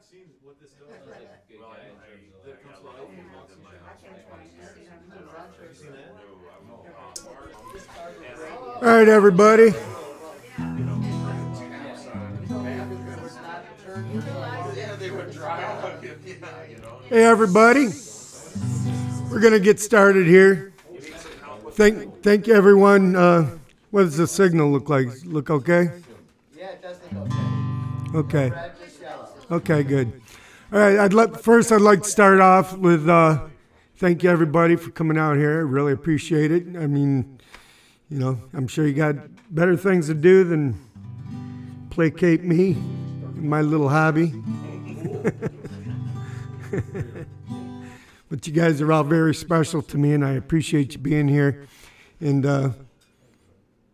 not seen what this does. Sounds like a good Well, guy I, in I, terms of that like. comes along like, with my house. Have you seen that? All right, everybody. Yeah, they would dry out, yeah, you know. Hey, everybody. We're gonna get started here. Thank, thank you, everyone. Uh, what does the signal look like? Look okay? Yeah, it does look okay. Okay. Red, just yellow. Okay, good. All right. I'd like first. I'd like to start off with uh, thank you, everybody, for coming out here. I really appreciate it. I mean, you know, I'm sure you got better things to do than placate me, in my little hobby. but you guys are all very special to me, and I appreciate you being here. And uh,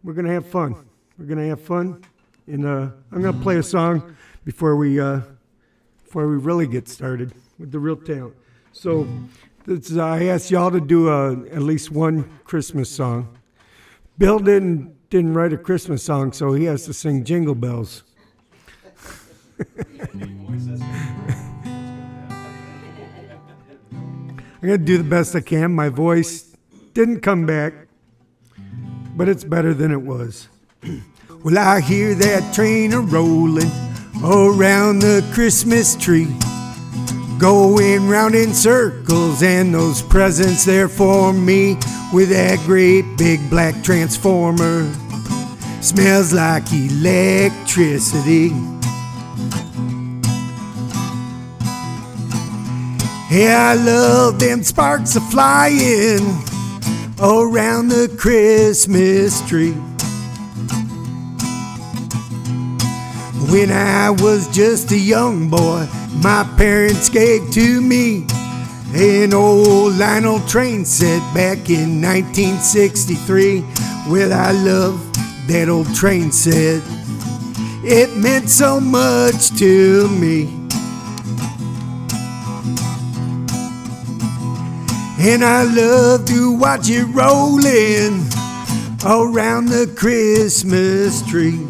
we're gonna have fun. We're gonna have fun, and uh, I'm gonna play a song before we uh, before we really get started with the real talent. So, is- I asked y'all to do uh, at least one Christmas song. Bill didn't didn't write a Christmas song, so he has to sing Jingle Bells. I'm gonna do the best I can. My voice didn't come back, but it's better than it was. well, I hear that train a rolling around the Christmas tree, going round in circles, and those presents there for me with that great big black transformer. Smells like electricity. Yeah, I love them sparks a flying around the Christmas tree. When I was just a young boy, my parents gave to me an old Lionel train set back in 1963. Well, I love that old train set. It meant so much to me. And I love to watch it rolling around the Christmas tree.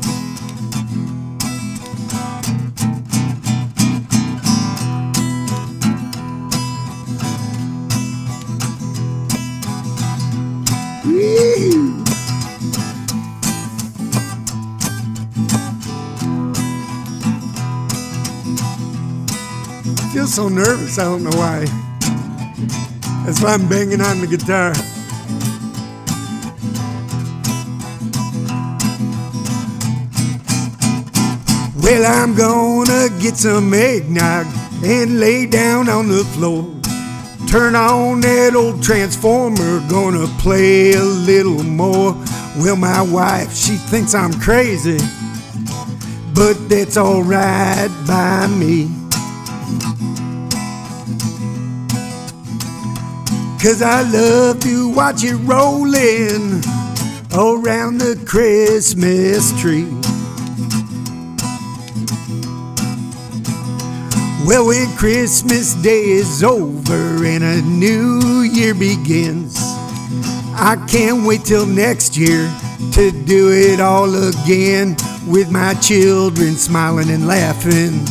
So nervous, I don't know why. That's why I'm banging on the guitar. Well, I'm gonna get some eggnog and lay down on the floor. Turn on that old transformer, gonna play a little more. Well, my wife, she thinks I'm crazy, but that's alright by me. Cause I love to watch it rolling around the Christmas tree. Well, when Christmas Day is over and a new year begins, I can't wait till next year to do it all again with my children smiling and laughing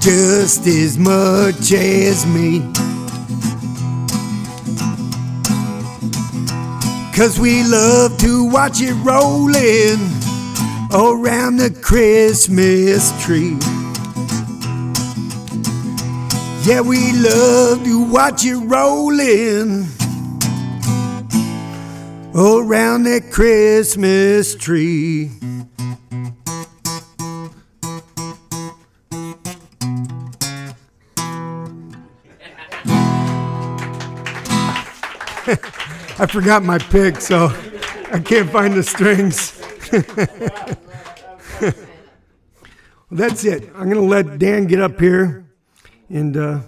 just as much as me. Cause we love to watch it rolling around the Christmas tree. Yeah, we love to watch it rolling around that Christmas tree. I forgot my pick, so I can't find the strings. well, that's it. I'm going to let Dan get up here, and uh,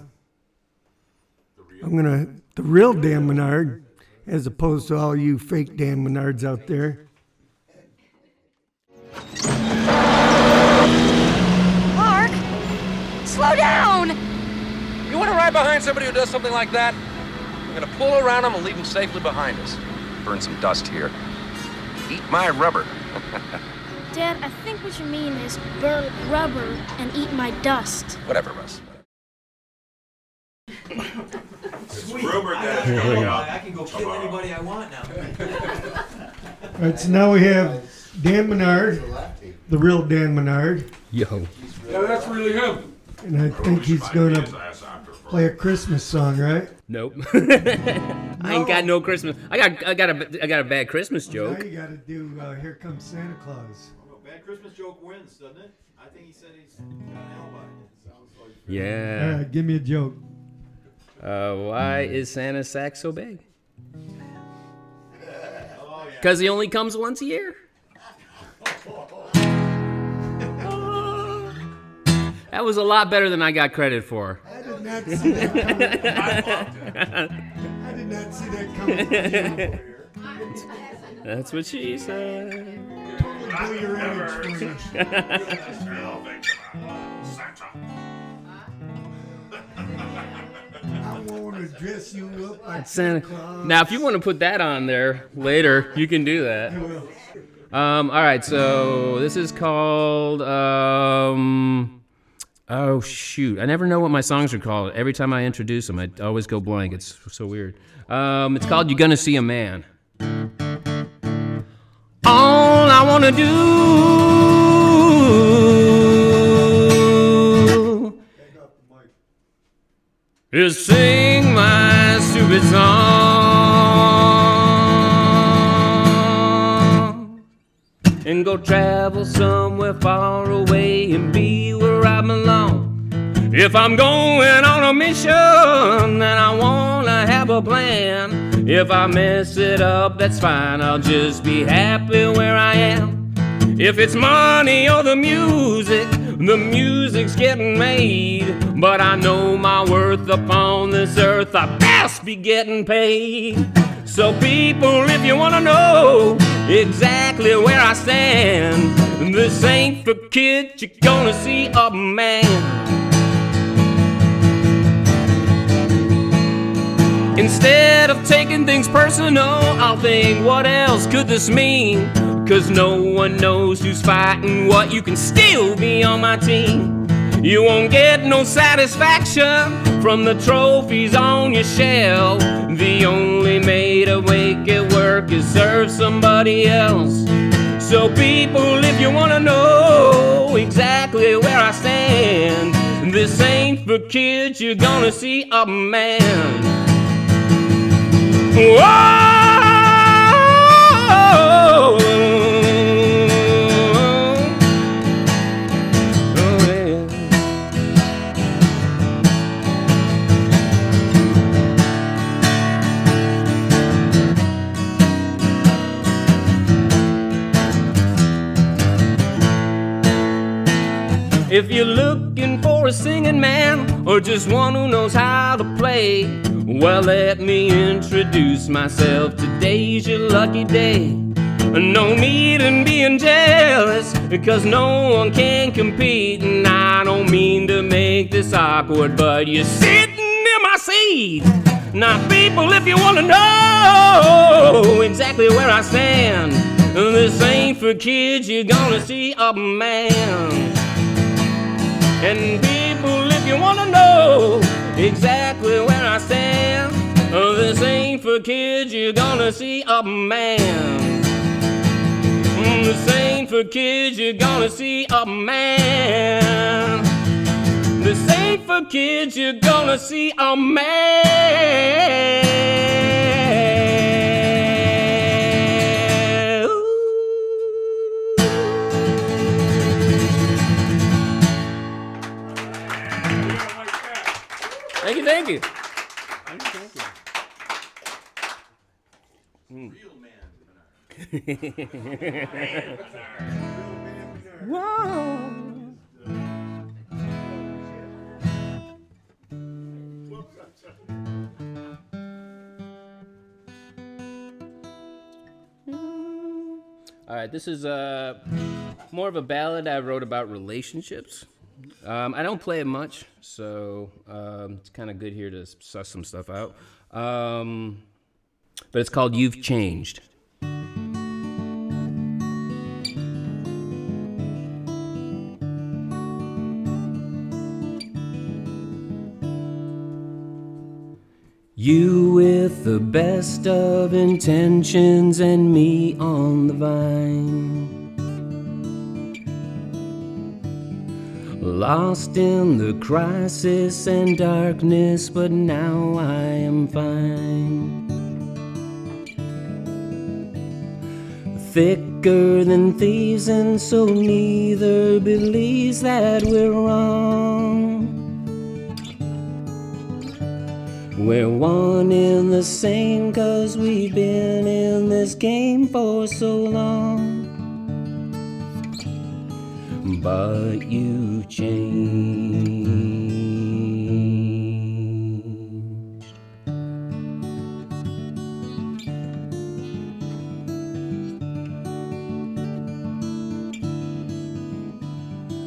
I'm going to, the real Dan Menard, as opposed to all you fake Dan Menards out there. Mark! Slow down! You want to ride behind somebody who does something like that? I'm going to pull around him and leave him safely behind us. Burn some dust here. Eat my rubber. Dad, I think what you mean is burn rubber and eat my dust. Whatever, Russ. It's rumored that it's coming I can go kill anybody I want now. All right, so now we have Dan Menard, the real Dan Menard, Yo. Yeah, that's really him. and I think he's gonna play a Christmas song, right? Nope. I ain't got no Christmas. I got I got a I got a bad Christmas joke. Now joke. you gotta do uh, "Here Comes Santa Claus." Well, Bad Christmas joke wins, doesn't it? I think he said he's got an alibi. Like All Yeah. right, give me a joke. Uh, why is Santa's sack so big? Oh. Because he only comes once a year. That was a lot better than I got credit for. I did not see that coming. I did not see that coming. That's what she said. Totally blew your image for me. I want to dress you up like Santa. Claus. Now, if you want to put that on there later, you can do that. I will. Um, all right, so this is called. Um, oh shoot! I never know what my songs are called. Every time I introduce them, I always go blank. It's so weird. Um, it's called "You're Gonna See a Man." All I wanna do is sing my stupid song go travel somewhere far away and be where I belong. If I'm going on a mission, then I wanna have a plan. If I mess it up, that's fine. I'll just be happy where I am. If it's money or the music, the music's getting made. But I know my worth upon this earth, I best be getting paid. So, people, if you wanna know exactly where I stand, this ain't for kids, you're gonna see a man. Instead of taking things personal, I'll think, what else could this mean? Cause no one knows who's fighting what, you can still be on my team. You won't get no satisfaction from the trophies on your shelf. The only way to make it work is serve somebody else. So, people, if you wanna know exactly where I stand, this ain't for kids, you're gonna see a man. Whoa! If you're looking for a singing man or just one who knows how to play, well, let me introduce myself. Today's your lucky day. No need in being jealous because no one can compete. And I don't mean to make this awkward, but you're sitting in my seat. Now, people, if you want to know exactly where I stand, this ain't for kids, you're gonna see a man. And people, if you wanna know exactly where I stand, this ain't for kids, you're gonna see a man. This ain't for kids, you're gonna see a man. This ain't for kids, you're gonna see a man. Thank you, thank you. Real man. All right, this is uh, more of a ballad I wrote about relationships. Um, I don't play it much, so um, it's kind of good here to suss some stuff out. Um, but it's called You've Changed. You with the best of intentions and me on the vine. Lost in the crisis and darkness, but now I am fine. Thicker than thieves, and so neither believes that we're wrong. We're one in the same, cause we've been in this game for so long. But you changed.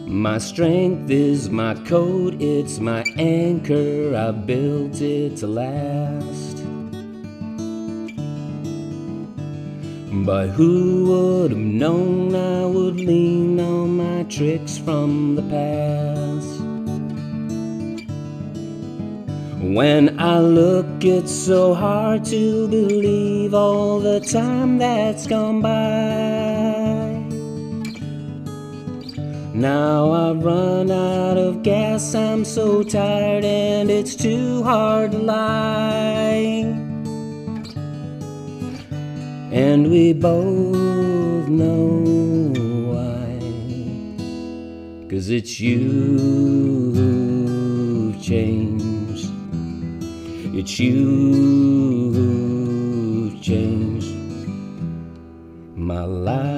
My strength is my code, it's my anchor. I built it to last. But who would have known I would lean on my tricks from the past? When I look, it's so hard to believe all the time that's gone by. Now I've run out of gas, I'm so tired, and it's too hard to lie. And we both know. Cause it's you who've changed. It's you who've changed my life.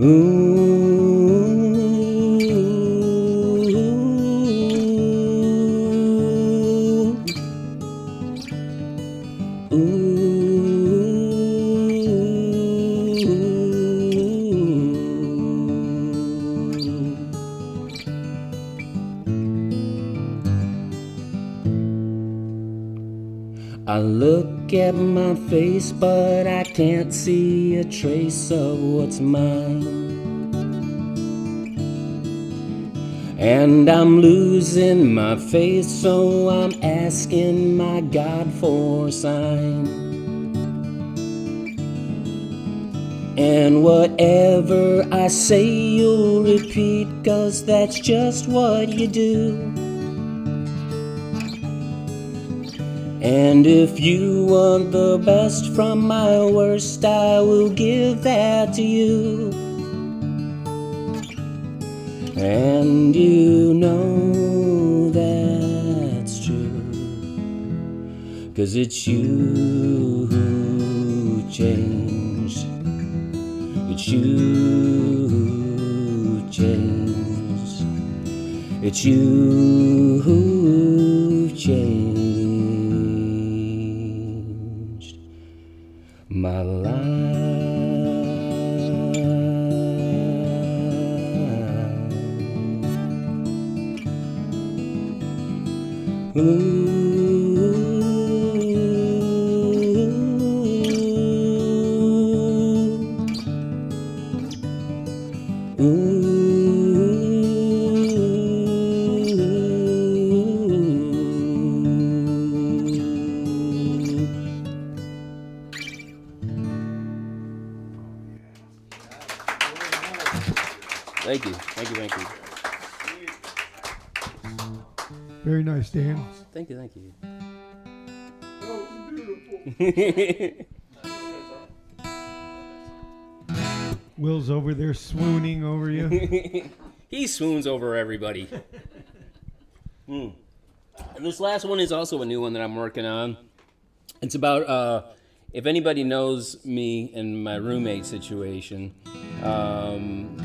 Ooh. Face, but I can't see a trace of what's mine. And I'm losing my faith, so I'm asking my God for a sign. And whatever I say, you'll repeat, cause that's just what you do. And if you want the best from my worst, I will give that to you. And you know that's true. Cause it's you who changed. It's you who changed. It's you who changed my life. Thank you. Thank you. Thank you. Very nice, Dan. Thank you. Thank you. Will's over there swooning over you. he swoons over everybody. Hmm. And this last one is also a new one that I'm working on. It's about uh, if anybody knows me and my roommate situation. Um,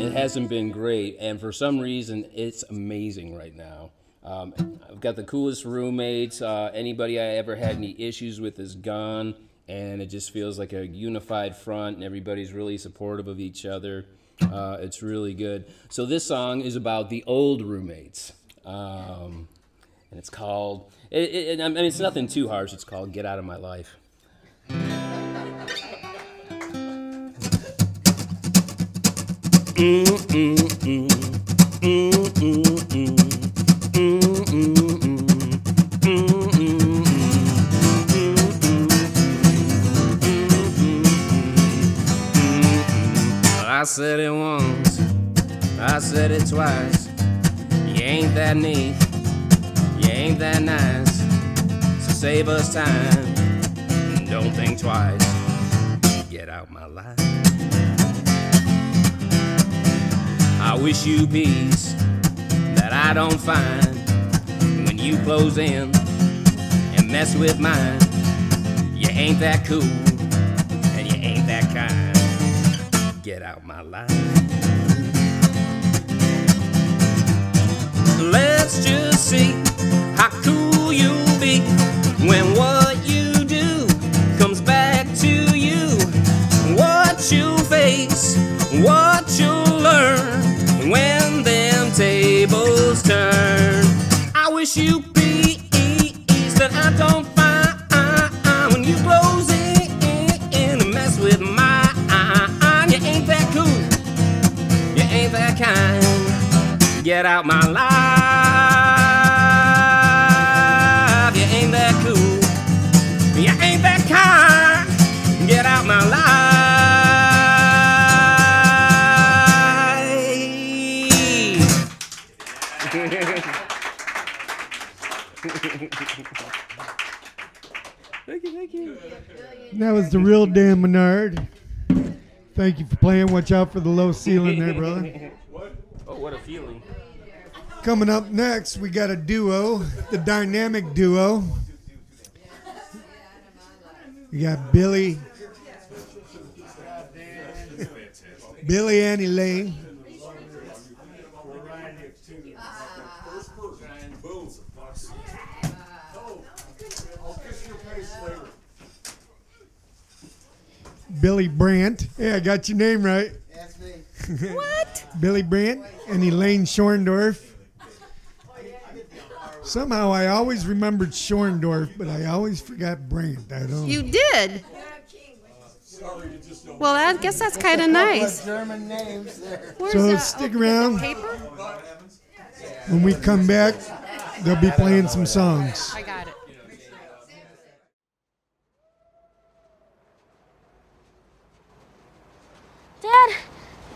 it hasn't been great, and for some reason, it's amazing right now. Um, I've got the coolest roommates. Uh, anybody I ever had any issues with is gone, and it just feels like a unified front, and everybody's really supportive of each other. Uh, it's really good. So this song is about the old roommates, um, and it's called. It, it, I mean, it's nothing too harsh. It's called "Get Out of My Life." I said it once, I said it twice. You ain't that neat, you ain't that nice. So save us time, don't think twice. I wish you peace that I don't find when you close in and mess with mine. You ain't that cool, and you ain't that kind get out my life. Let's just see how cool you'll be when what you do comes back to you. What you'll face, what you'll learn when them tables turn. I wish you peace that I don't find when you close in and mess with mine. You ain't that cool, you ain't that kind. Get out my life. That was the real Dan Menard. Thank you for playing. Watch out for the low ceiling there, brother. What? Oh, what a feeling. Coming up next, we got a duo, the dynamic duo. We got Billy, Billy and Elaine. Billy Brandt. Hey, I got your name right. That's me. What? Billy Brandt and Elaine Schorndorf. Somehow I always remembered Schorndorf, but I always forgot Brandt. I don't. You did. Well, I guess that's kind of nice. German names there. Where's So that? stick Oh, around. Paper? When we come back, they'll be playing some songs. I got it. Dad,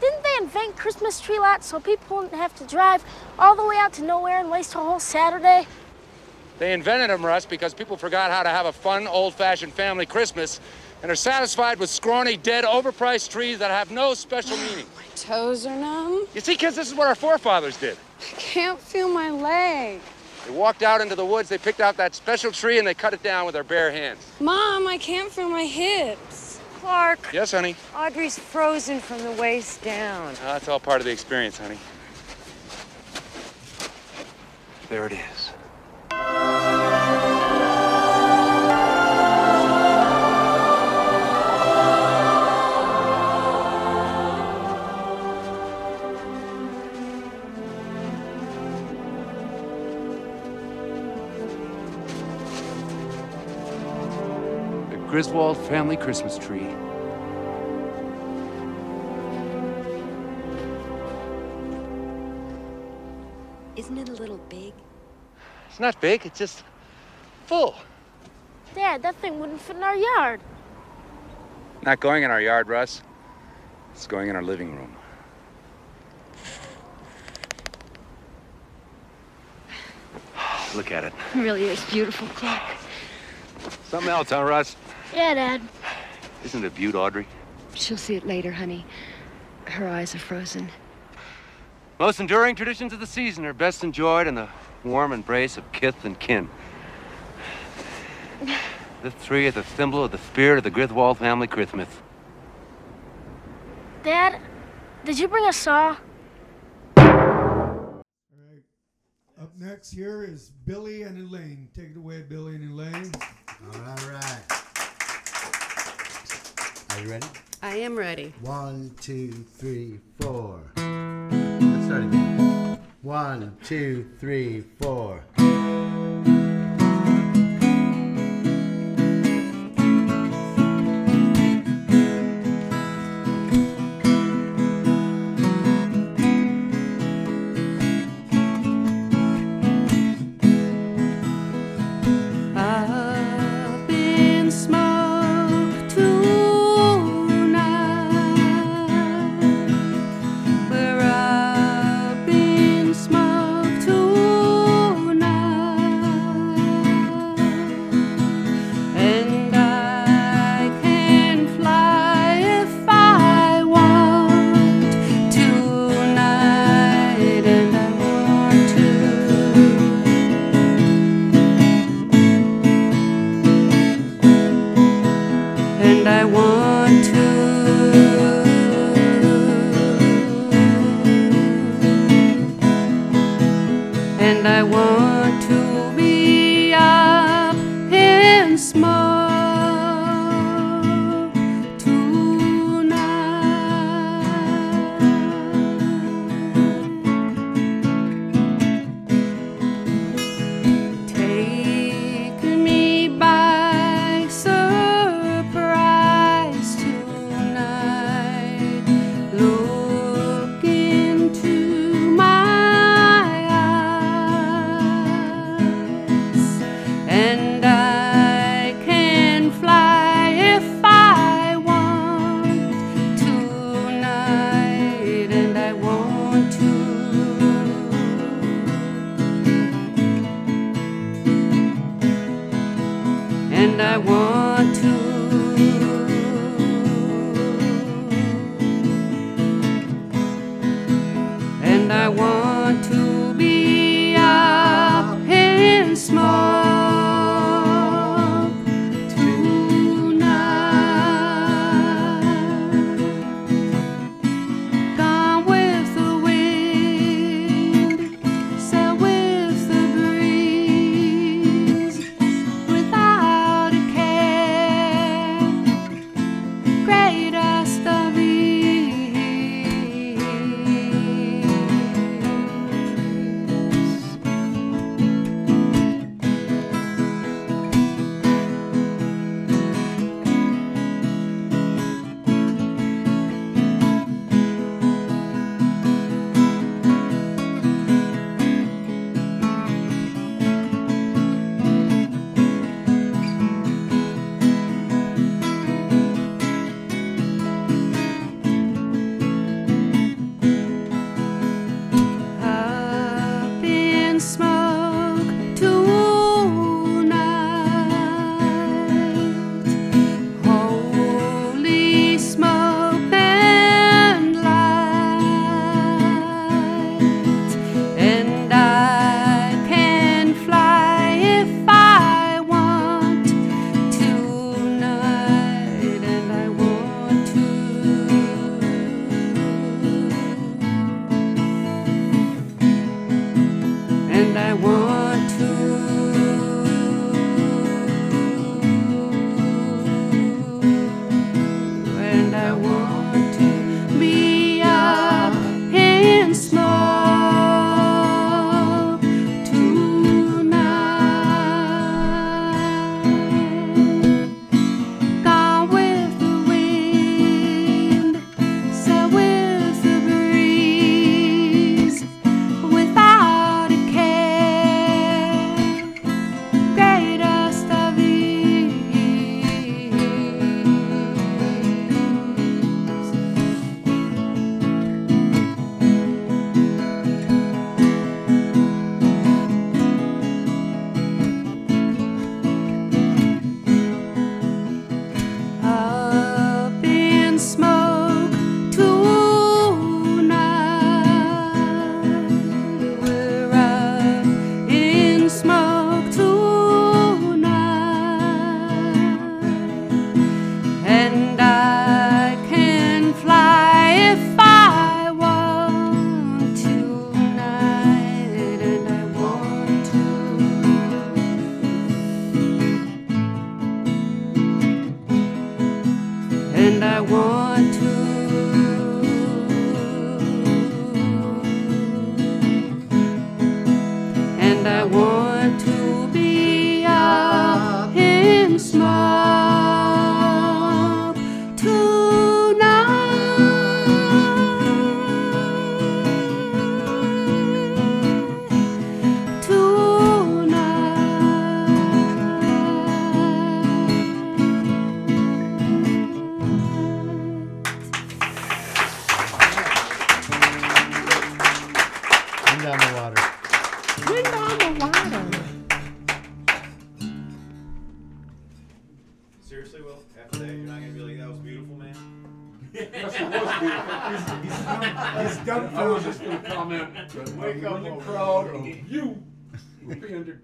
didn't they invent Christmas tree lots so people wouldn't have to drive all the way out to nowhere and waste a whole Saturday? They invented them, Russ, because people forgot how to have a fun, old-fashioned family Christmas and are satisfied with scrawny, dead, overpriced trees that have no special meaning. My toes are numb. You see, kids, this is what our forefathers did. I can't feel my leg. They walked out into the woods, they picked out that special tree, and they cut it down with their bare hands. Mom, I can't feel my hips. Clark, Yes, honey. Audrey's frozen from the waist down. Uh, that's all part of the experience, honey. There it is. Griswold family Christmas tree. Isn't it a little big? It's not big, it's just full. Dad, that thing wouldn't fit in our yard. Not going in our yard, Russ. It's going in our living room. Look at it. It really is beautiful, Clark. Something else, huh, Russ? Yeah, Dad. Isn't it a beaut, Audrey? She'll see it later, honey. Her eyes are frozen. Most enduring traditions of the season are best enjoyed in the warm embrace of kith and kin. This tree is a symbol of the spirit of the Griswold family Christmas. Dad, did you bring a saw? Up next here is Billy and Elaine. Take it away, Billy and Elaine. All right. Are you ready? I am ready. One, two, three, four. Let's start again. One, two, three, four.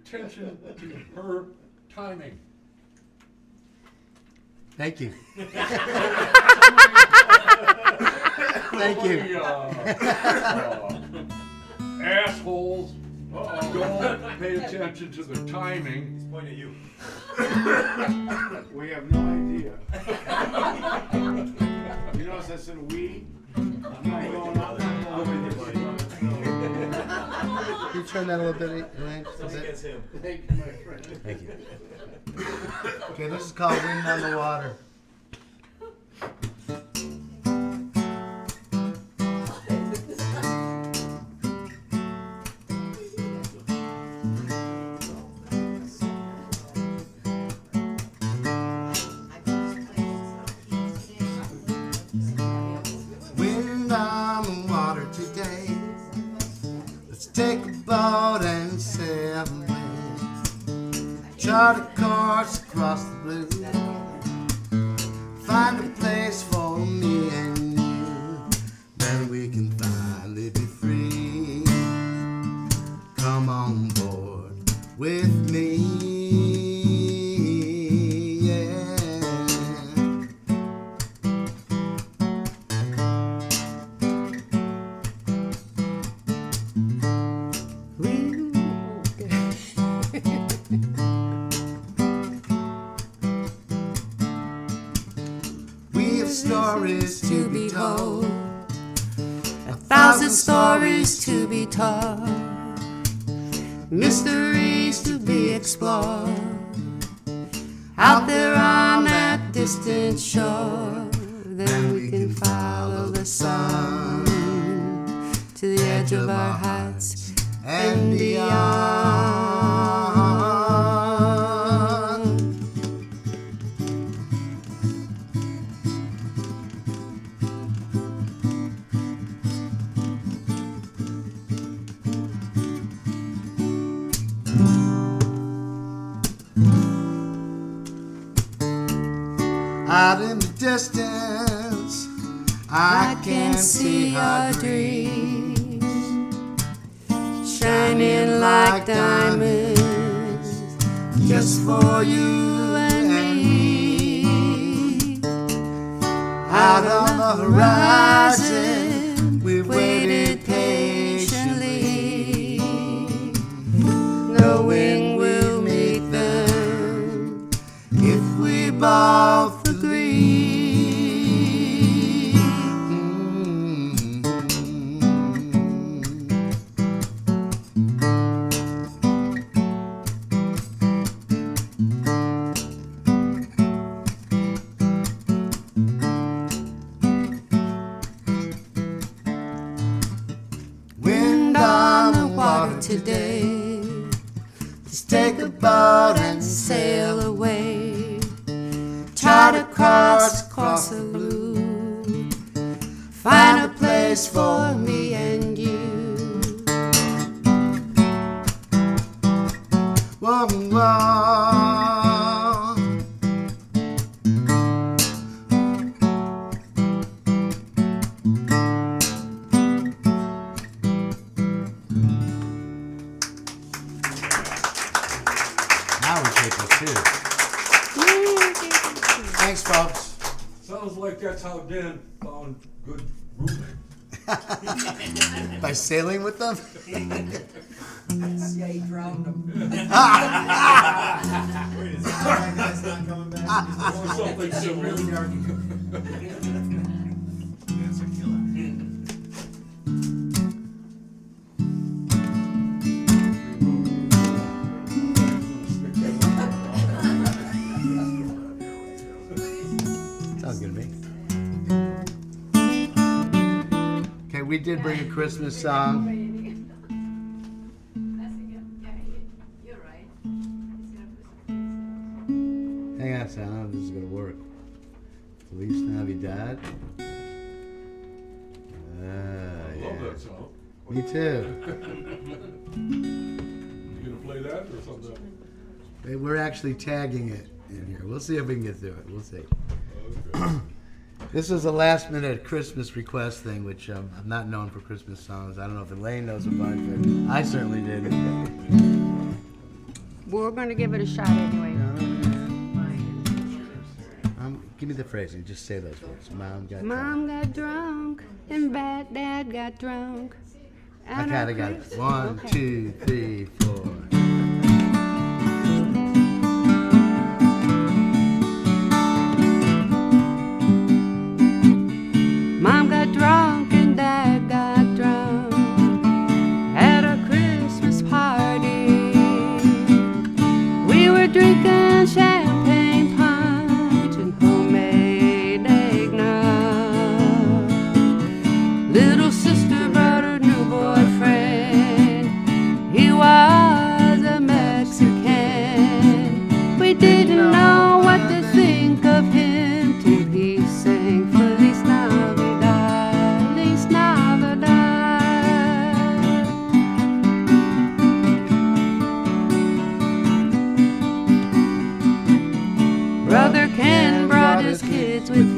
attention to her timing. Thank you. Thank you. Oh, Assholes don't pay attention to the timing. He's pointing at you. We have no idea. You notice I said we? I'm not going up, I'm not going down you. Turn that a little bit, Elaine? A Nothing bit? him. Thank you, my friend. Thank you. Okay, this is called Wind on the Water. Take a boat and sail away. Chart a course across the blue. Find a place for me and you. Then we can finally be free. Come on board with thousand stories to be told, mysteries to be explored. Out there on that distant shore, then we can follow the sun to the edge of our hearts and beyond. Out in the distance, I can see our dreams shining like diamonds just for you and me. Out on the horizon, song. Hang on a second, I don't know if this is gonna work. Feliz Navidad. Ah, I love yeah. that song. Me too. You gonna play that or something? We're actually tagging it in here. We'll see if we can get through it. We'll see. This is a last minute Christmas request thing, which um, I'm not known for Christmas songs. I don't know if Elaine knows a bunch, but I certainly did. We're going to give it a shot anyway. Um, give me the phrasing. Just say those words. Mom got Mom got drunk and bad dad got drunk. I kinda got it. One, two, three, four. Kids with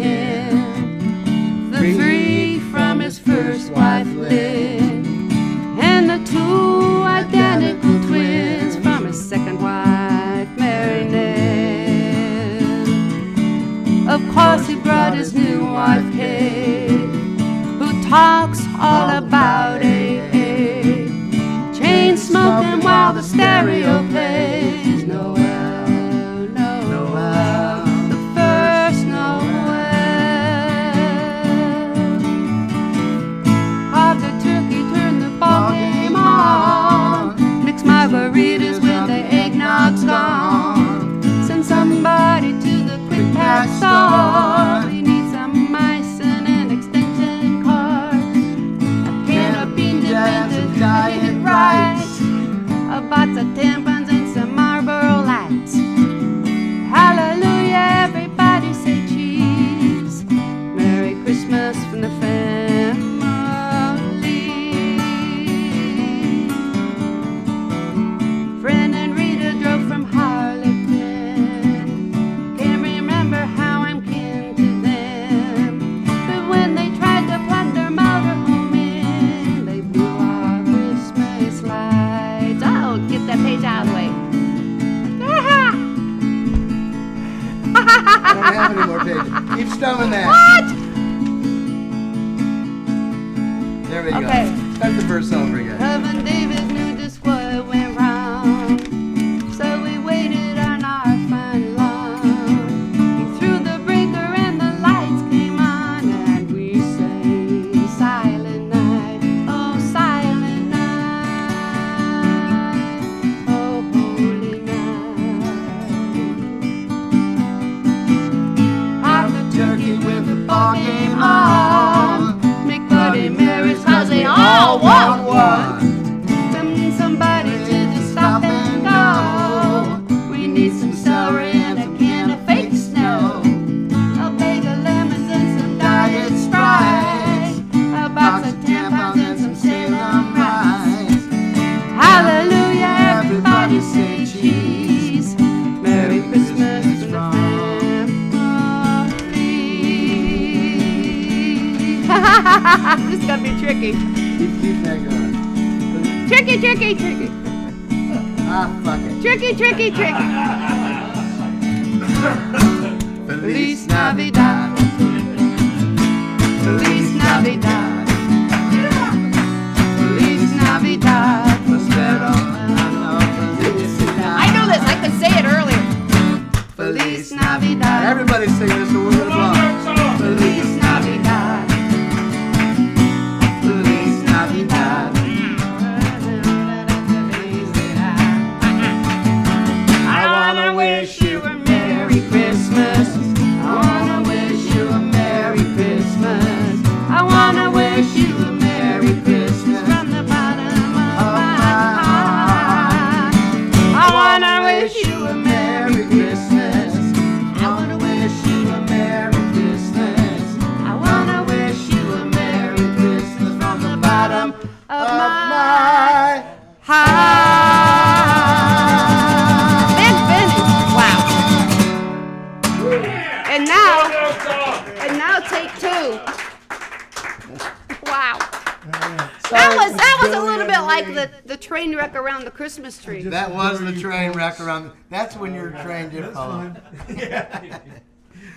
around the Christmas tree. That was the train wreck around. That's when your train did fall off.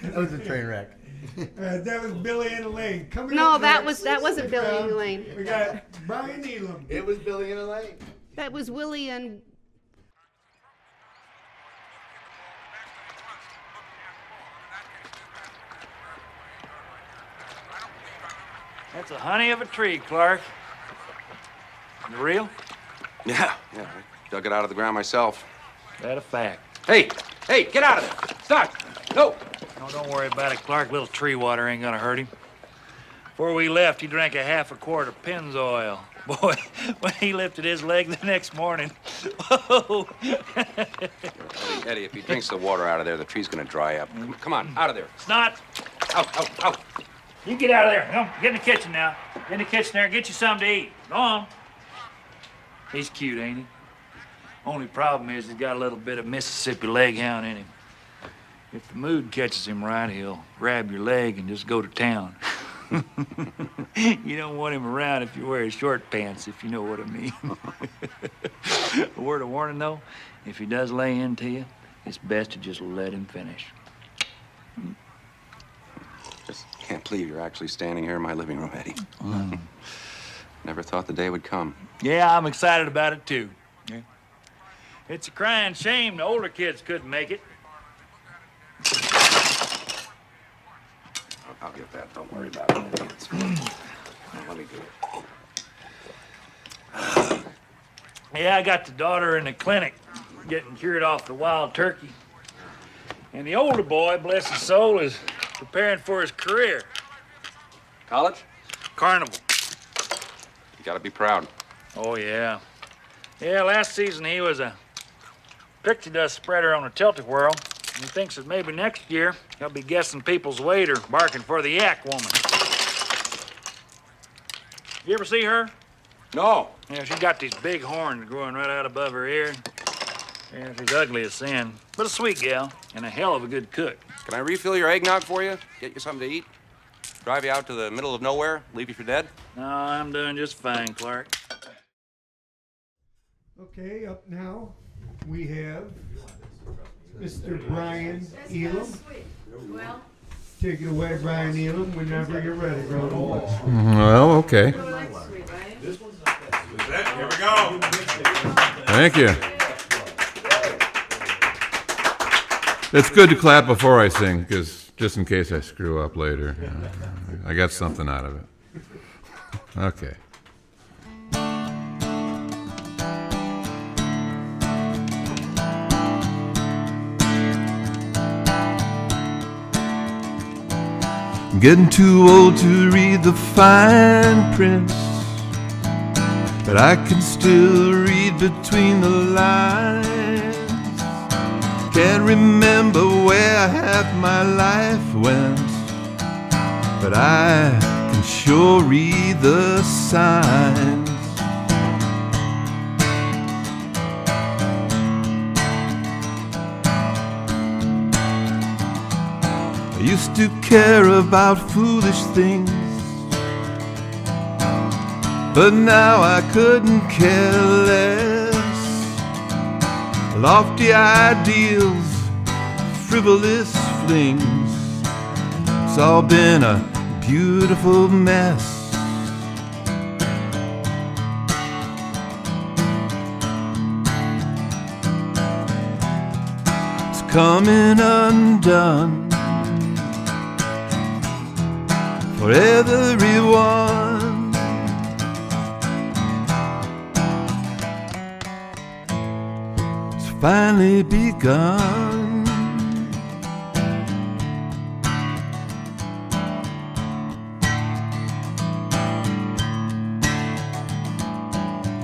That was a train wreck. Uh, that was Billy and Elaine. Coming No, up that next, was that wasn't Billy and. Elaine. We got Brian Elam. It was Billy and Elaine. That was Willie and That's a honey of a tree, Clark. You real? Yeah, yeah. I dug it out of the ground myself. That a fact. Hey, hey, get out of there. Stop. No. No, don't worry about it, Clark. Little tree water ain't gonna hurt him. Before we left, he drank a half a quart of Pennzoil. Boy, when he lifted his leg the next morning, whoa! Eddie, Eddie, if he drinks the water out of there, the tree's gonna dry up. Come, come on, out of there. It's not. Out, out, out. You get out of there. Come, get in the kitchen now. Get in the kitchen there. Get you something to eat. Go on. He's cute, ain't he? Only problem is he's got a little bit of Mississippi leg hound in him. If the mood catches him right, he'll grab your leg and just go to town. you don't want him around if you're wearing short pants, if you know what I mean. a word of warning, though, if he does lay into you, it's best to just let him finish. Just can't believe you're actually standing here in my living room, Eddie. Mm. Never thought the day would come. Yeah, I'm excited about it too. Yeah. It's a crying shame the older kids couldn't make it. I'll, I'll get that. Don't worry about it. It's fine. Let me do it. Yeah, I got the daughter in the clinic getting cured off the wild turkey. And the older boy, bless his soul, is preparing for his career. College? Carnival. You gotta be proud. Oh, yeah. Yeah, last season he was a pixie dust spreader on a tilt-a-whirl. And he thinks that maybe next year he'll be guessing people's weight or barking for the yak woman. You ever see her? No. Yeah, she's got these big horns growing right out above her ear. Yeah, she's ugly as sin, but a sweet gal and a hell of a good cook. Can I refill your eggnog for you? Get you something to eat? Drive you out to the middle of nowhere? Leave you for dead? No, I'm doing just fine, Clark. Okay, up now we have Mr. Brian Elam. Well, Take it away, Brian Elam, whenever you're ready, brother. Well, okay. Here we go. Thank you. It's good to clap before I sing, because just in case I screw up later, you know, I got something out of it. Okay. Getting too old to read the fine print, but I can still read between the lines. Can't remember where half my life went, but I can sure read the signs. Used to care about foolish things, but now I couldn't care less. Lofty ideals, frivolous flings, it's all been a beautiful mess. It's coming undone for everyone. It's finally begun.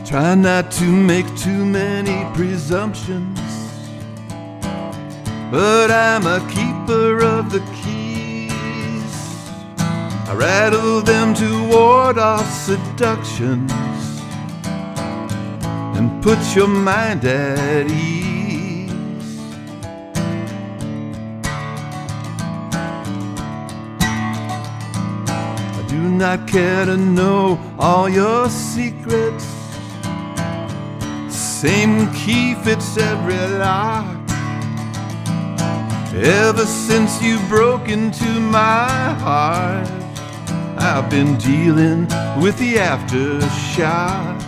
Try not to make too many presumptions, but I'm a keeper of the. I rattle them to ward off seductions and put your mind at ease. I do not care to know all your secrets. Same key fits every lock. Ever since you broke into my heart, I've been dealing with the aftershock.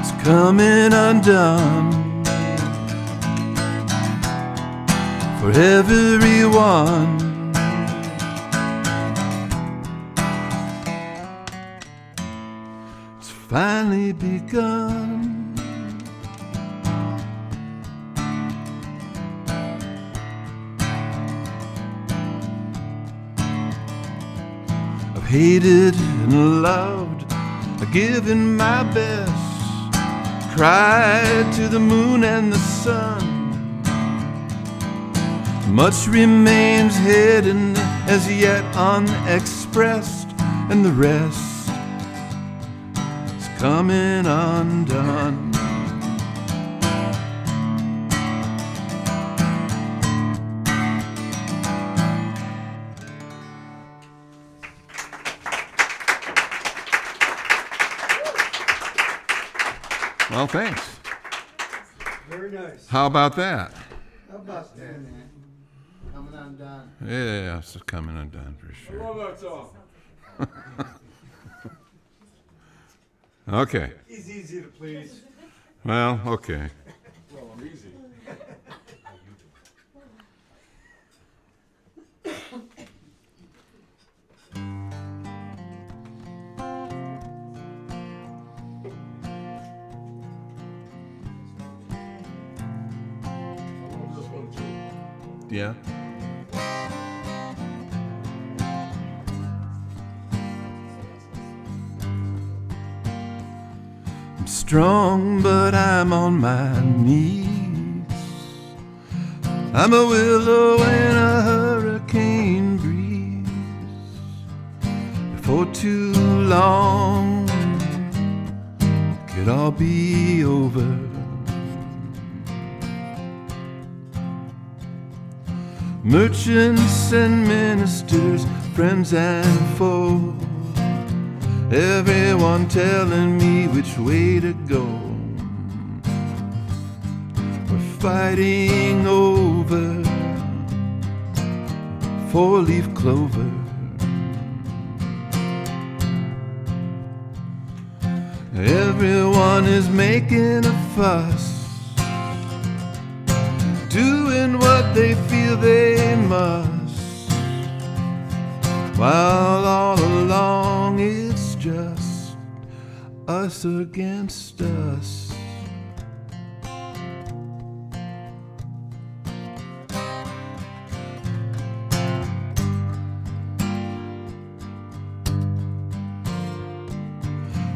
It's coming undone for everyone. It's finally begun. Hated and loved, I've given my best, cried to the moon and the sun. Much remains hidden as yet unexpressed, and the rest is coming undone. Well, thanks. Very nice. How about that? How about that? man? Coming undone. Yeah, it's coming undone for I sure. love that song. Okay. He's easy to please. Well, okay. Yeah. I'm strong, but I'm on my knees. I'm a willow in a hurricane breeze. Before too long, could all be over. Merchants and ministers, friends and foes. Everyone telling me which way to go. We're fighting over four leaf clover. Everyone is making a fuss, doing what they feel they must, while all along it's just us against us.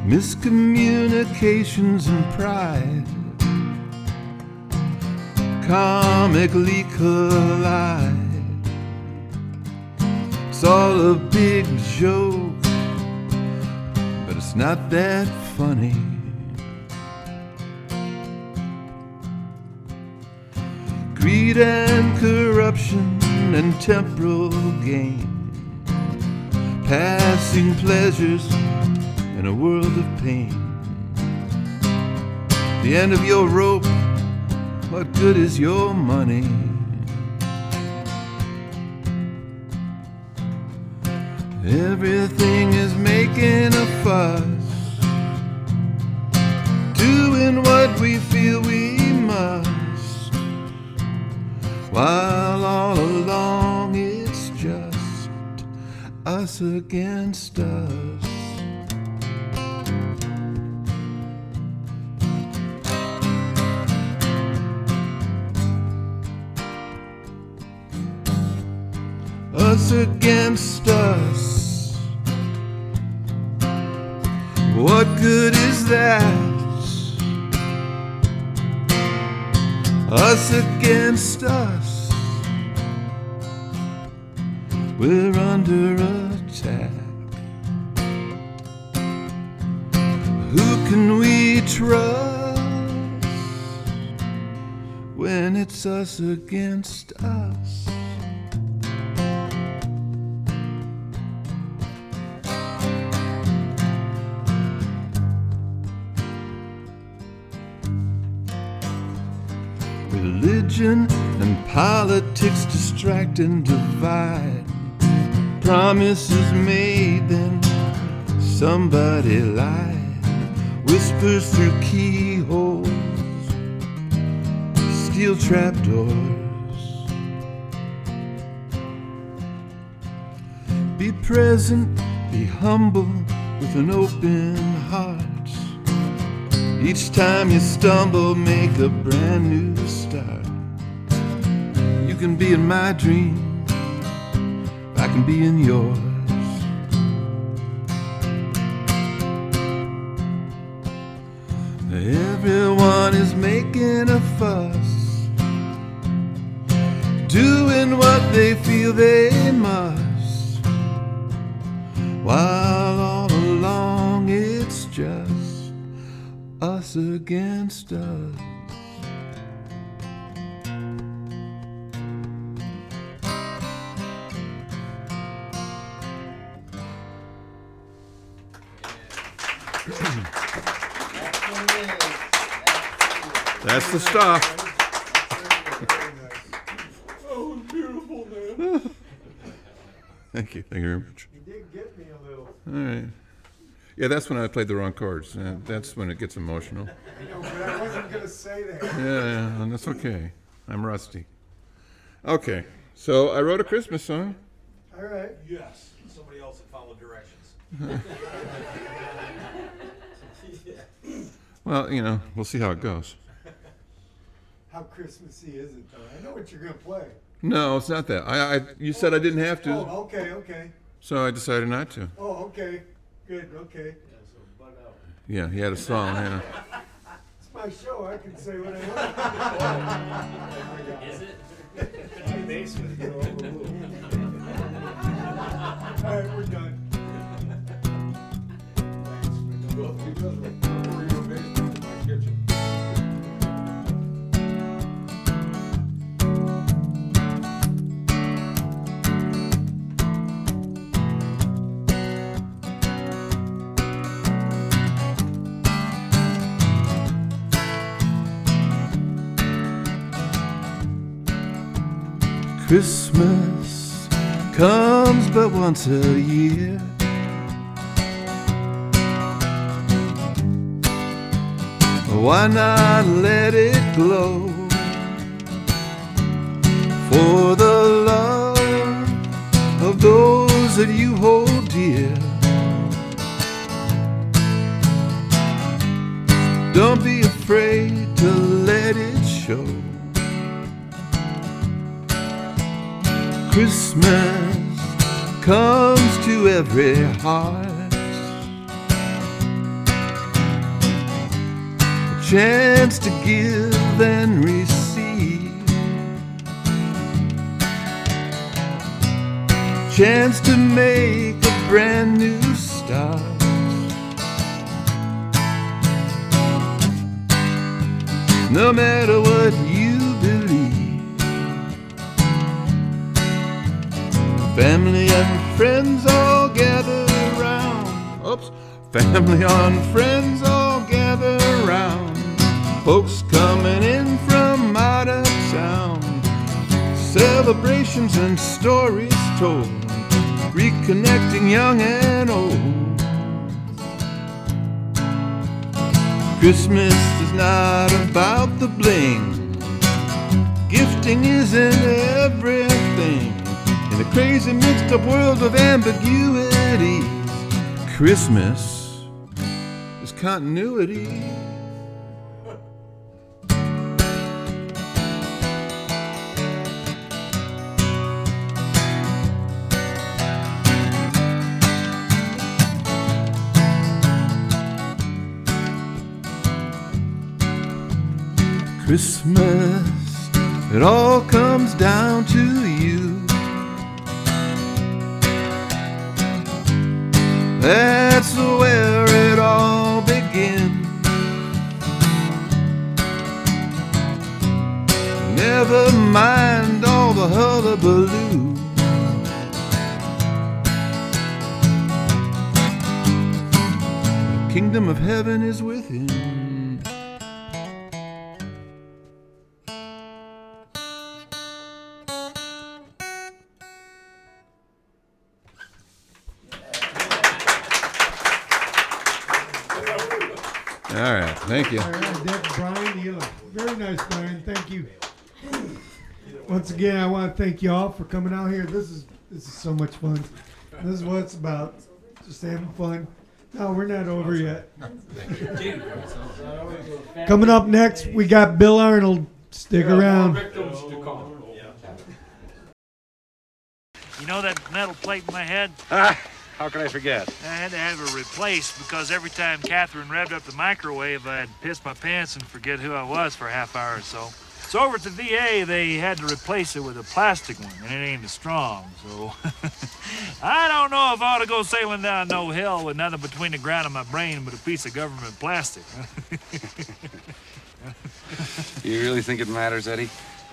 Miscommunications and pride comically collide. It's all a big joke, but it's not that funny. Greed and corruption and temporal gain, passing pleasures in a world of pain. The end of your rope, what good is your money? Everything is making a fuss, doing what we feel we must, while all along it's just us against us. Us against us. What good is that? Us against us. We're under attack. Who can we trust when it's us against us? Politics distract and divide. Promises made, then somebody lied. Whispers through keyholes, steel trapdoors. Be present, be humble with an open heart. Each time you stumble, make a brand new start. Can be in my dream, I can be in yours. Everyone is making a fuss, doing what they feel they must, while all along it's just us against us. That's the stuff. Oh, beautiful, man. Thank you. Thank you very much. You did get me a little. All right. Yeah, that's when I played the wrong chords. Uh, that's when it gets emotional. I know, but I wasn't gonna say that. Yeah, yeah, and that's okay. I'm rusty. Okay, so I wrote a Christmas song. All right. Yes, somebody else that followed directions. Well, you know, we'll see how it goes. How Christmassy is it though? I know what you're gonna play. No, it's not that. I, I you said I didn't have to, Oh, okay, okay. so I decided not to. Oh, okay. Good, okay. Yeah, he had a song. Yeah. It's my show. I can say what I want. Is it? My basement. All right, we're done. Christmas comes but once a year. Why not let it glow for the love of those that you hold dear? Don't be afraid to let it show. Christmas comes to every heart. A chance to give and receive. A Chance to make a brand new start. No matter what Family and friends all gather round. Oops. Family and friends all gather round. Folks coming in from out of town. Celebrations and stories told. Reconnecting young and old. Christmas is not about the bling. Gifting isn't everything. In a crazy mixed up world of ambiguities, Christmas is continuity. Christmas, it all comes down to you. That's where it all begins. Never mind all the hullabaloo. The kingdom of heaven is within. Thank you. All right, that's Brian Elam. Very nice, Brian. Thank you. Once again, I want to thank you all for coming out here. This is this is so much fun. This is what it's about. Just having fun. No, we're not over yet. Coming up next, we got Bill Arnold. Stick around. You know that metal plate in my head? Ah. How can I forget? I had to have it replaced because every time Catherine revved up the microwave, I'd piss my pants and forget who I was for a half hour or so. So over at the VA, they had to replace it with a plastic one, and it ain't as strong. So I don't know if I ought to go sailing down no hill with nothing between the ground and my brain but a piece of government plastic. You really think it matters, Eddie?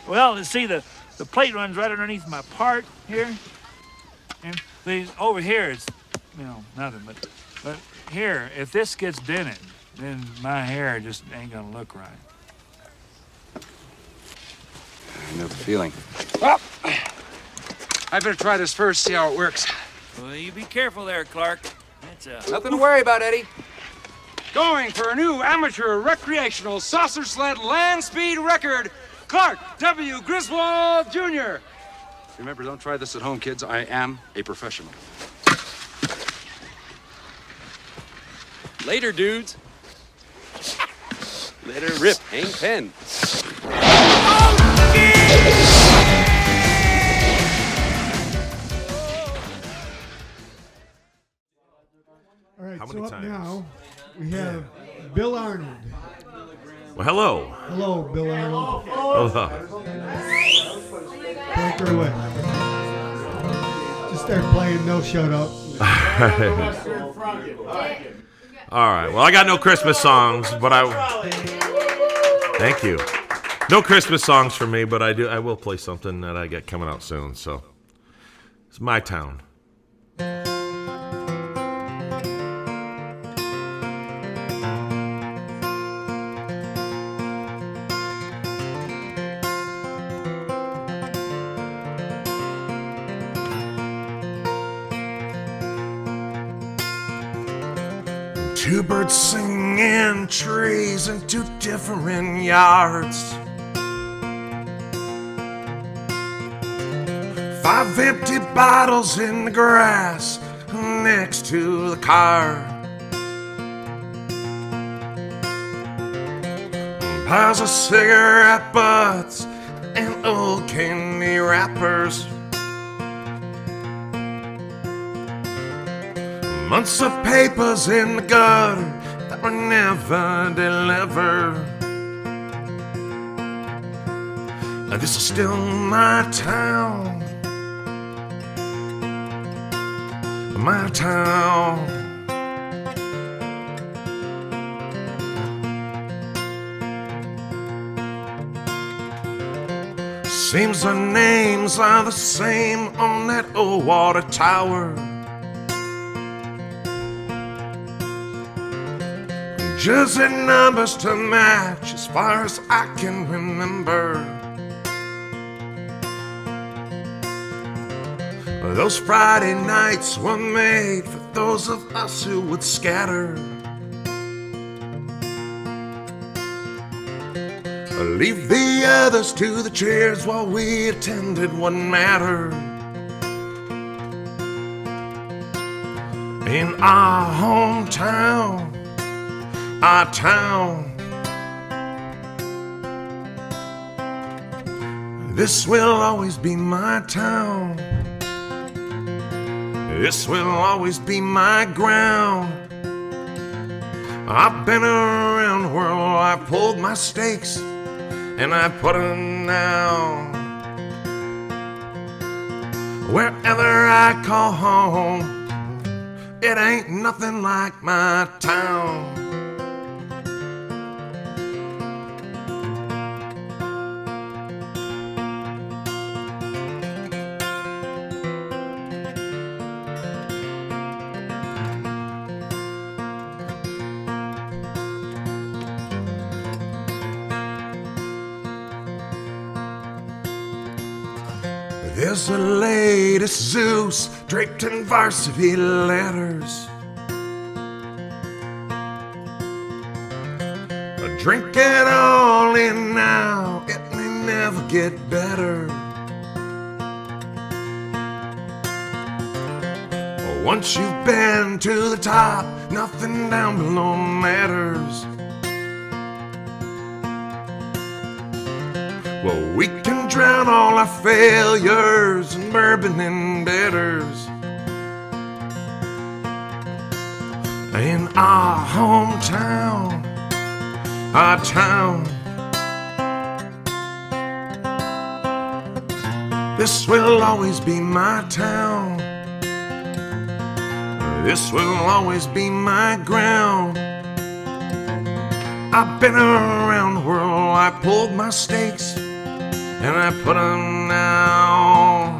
well, you see, the, the plate runs right underneath my part here. And these, over here, it's, you know, nothing. But, but here, if this gets dented, then my hair just ain't gonna look right. I know the feeling. Well, I better try this first, see how it works. Well, you be careful there, Clark. That's a... Nothing to worry about, Eddie. Going for a new amateur recreational saucer sled land speed record, Clark W. Griswold Jr. Remember, don't try this at home, kids. I am a professional. Later, dudes. Let her rip, hang Penn. All right, How so many up times? now we have Bill Arnold. Well, hello. Hello, Bill Arnold. Hello. Break her away. Just start playing No Shut Up. All right. Well, I got no Christmas songs, but I. Thank you. No Christmas songs for me, but I do. I will play something that I get coming out soon. So it's my town. In two different yards. Five empty bottles in the grass next to the car. Piles of cigarette butts and old candy wrappers. Months of papers in the gutter were never delivered. And This is still my town. My town. Seems the names are the same on that old water tower. Just the numbers to match as far as I can remember. Those Friday nights were made for those of us who would scatter. Leave the others to the cheers while we attended what mattered. In our hometown, our town. This will always be my town. This will always be my ground. I've been around the world, I pulled my stakes and I put them down. Wherever I call home, it ain't nothing like my town. The latest Zeus draped in varsity letters. Drink it all in now, it may never get better. Once you've been to the top, nothing down below matters. Well, we drown all our failures in bourbon and bitters. In our hometown, our town. This will always be my town. This will always be my ground. I've been around the world, I pulled my stakes and I put them now.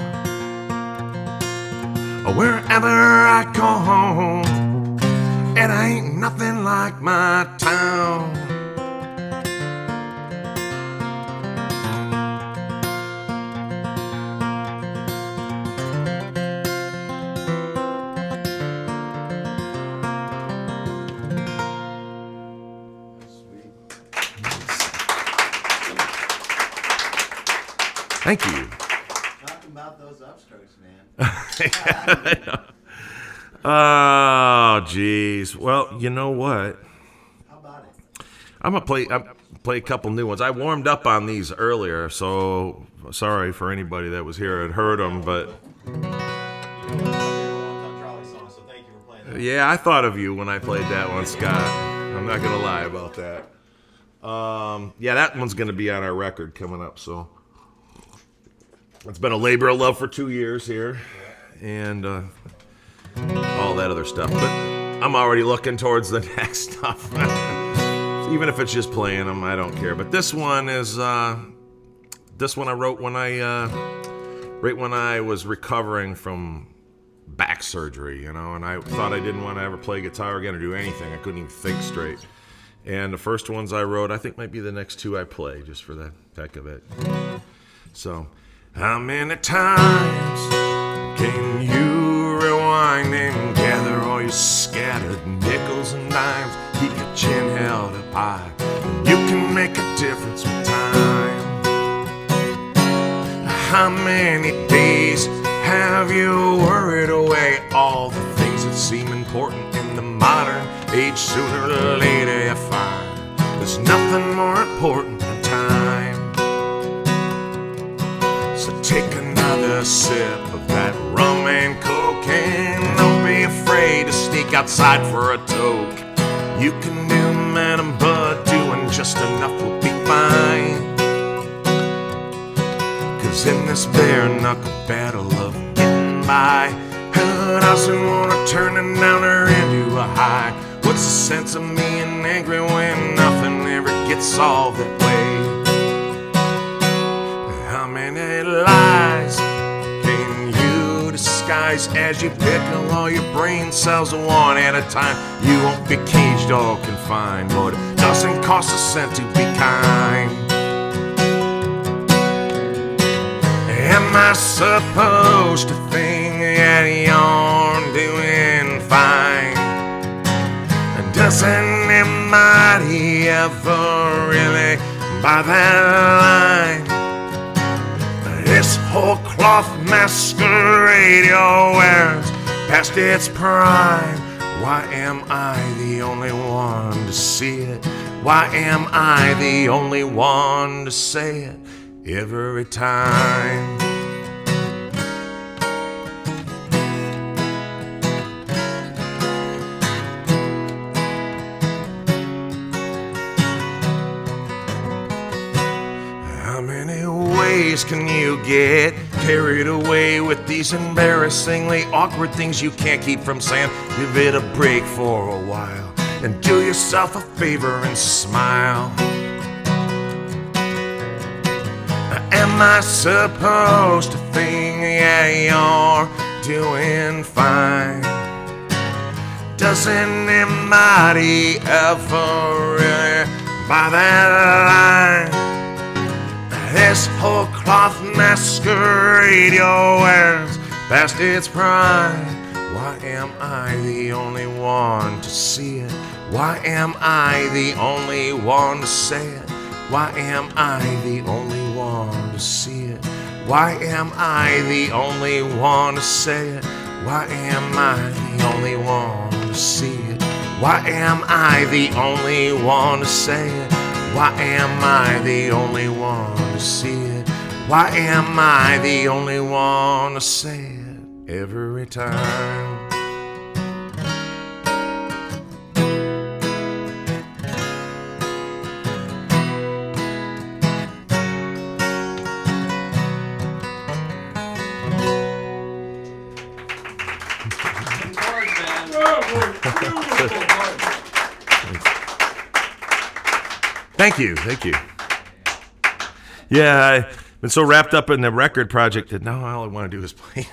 Wherever I go home, it ain't nothing like my town. Thank you. Talking about those upstrokes, man. oh, jeez. Well, you know what? How about it? I'm gonna play. I'm play a couple new ones. I warmed up on these earlier, so sorry for anybody that was here and heard them. But yeah, I thought of you when I played that one, Scott. I'm not gonna lie about that. Um, yeah, that one's gonna be on our record coming up. So it's been a labor of love for two years here, and uh, all that other stuff. But I'm already looking towards the next stuff. Even if it's just playing them, I don't care. But this one is uh, this one I wrote when I uh, right when I was recovering from back surgery, you know, and I thought I didn't want to ever play guitar again or do anything. I couldn't even think straight. And the first ones I wrote, I think might be the next two I play, just for the heck of it. So, how many times can you rewind and gather all your scattered nickels and dimes? Keep your chin held up high. You can make a difference with time. How many days have you worried away all the things that seem important in the modern age? Sooner or later you find there's nothing more important another sip of that rum and cocaine. don't be afraid to sneak outside for a toke. You can do Madam Bud, doing just enough will be fine. Cause in this bare knuckle battle of getting by, who doesn't wanna turn a downer into a high? What's the sense of me being angry when nothing ever gets solved that way? How many lies disguise as you pickle all your brain cells one at a time? You won't be caged or confined, but it doesn't cost a cent to be kind. Am I supposed to think that you're doing fine? Doesn't anybody ever really buy that line? This whole cloth masquerade you're wearing's past its prime. Why am I the only one to see it? Why am I the only one to say it every time? Can you get carried away with these embarrassingly awkward things you can't keep from saying? Give it a break for a while and do yourself a favor and smile. Am I supposed to think, yeah, you're doing fine? Doesn't anybody ever really buy that line? This whole cloth masquerade you're wearing's past its prime. Why am I the only one to see it? Why am I the only one to say it? Why am I the only one to see it? Why am I the only one to say it? Why am I the only one to see it? Why am I the only one to say it? Why am I the only one to see it? Why am I the only one to say it every time? Thank you, thank you. Yeah, I've been so wrapped up in the record project that now all I want to do is play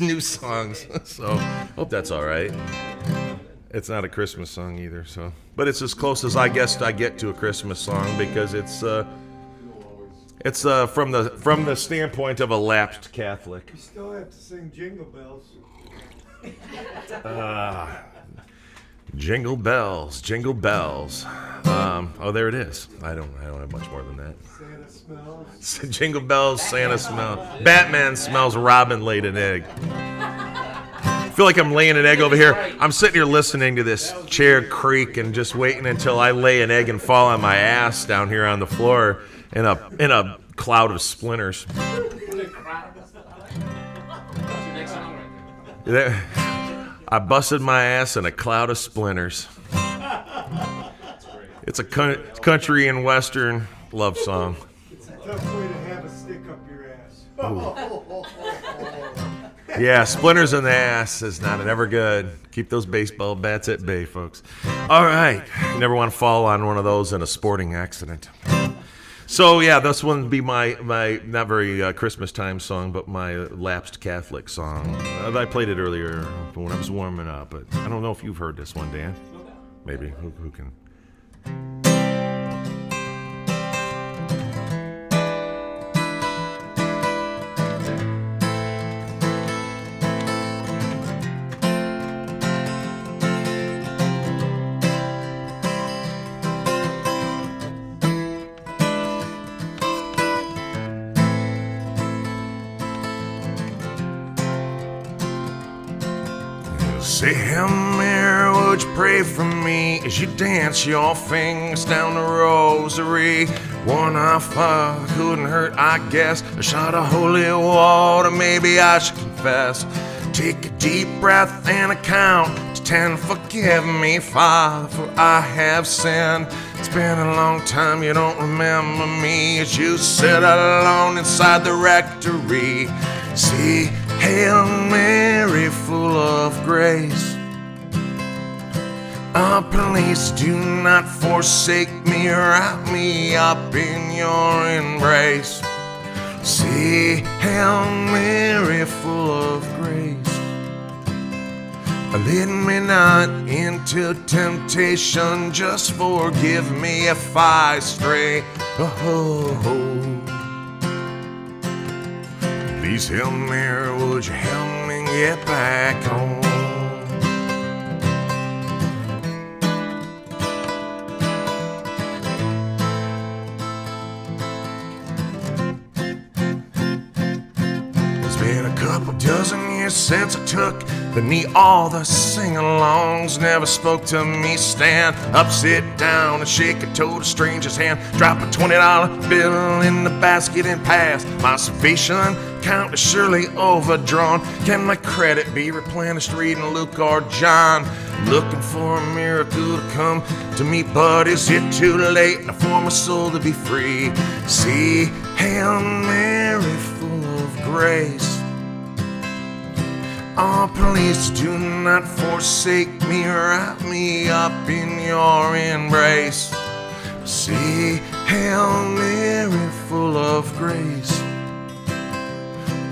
new songs. So hope that's all right. It's not a Christmas song either, so but it's as close as I guess I get to a Christmas song because it's uh, it's uh, from the from the standpoint of a lapsed Catholic. You still have to sing Jingle Bells. Ah, jingle bells, jingle bells. Um, oh, there it is. I don't, I don't have much more than that. Santa smells. jingle bells, Santa smells. Batman smells. Robin laid an egg. I feel like I'm laying an egg over here. I'm sitting here listening to this chair creak and just waiting until I lay an egg and fall on my ass down here on the floor in a in a cloud of splinters. I busted my ass in a cloud of splinters. It's a coun- country and western love song. It's a tough way to have a stick up your ass. Yeah, splinters in the ass is not ever good. Keep those baseball bats at bay, folks. All right, never want to fall on one of those in a sporting accident. So yeah, this one would be my my not very uh, Christmas time song, but my lapsed Catholic song. Uh, I played it earlier when I was warming up, but I don't know if you've heard this one, Dan. Maybe who, who can? Say, Hail Mary, would you pray for me as you dance your fingers down the rosary? One I father couldn't hurt, I guess. A shot of holy water, maybe I should confess. Take a deep breath and a count to ten. Forgive me, Father, for I have sinned. It's been a long time, you don't remember me as you sit alone inside the rectory. See, Hail Mary, full of grace. Oh, please do not forsake me, wrap me up in your embrace. See, Hail Mary, full of grace. Lead me not into temptation, just forgive me if I stray. Oh, oh, oh. Please help me, or would you help me get back home? Couple dozen years since I took the knee. All the sing-alongs never spoke to me. Stand up, sit down, and shake a total stranger's hand. Drop a twenty-dollar bill in the basket and pass. My salvation count is surely overdrawn. Can my credit be replenished? Reading Luke or John. Looking for a miracle to come to me, but is it too late now for my soul to be free? See, Hail Mary, full of grace. Oh, please do not forsake me, wrap me up in your embrace. See, Hail Mary, full of grace.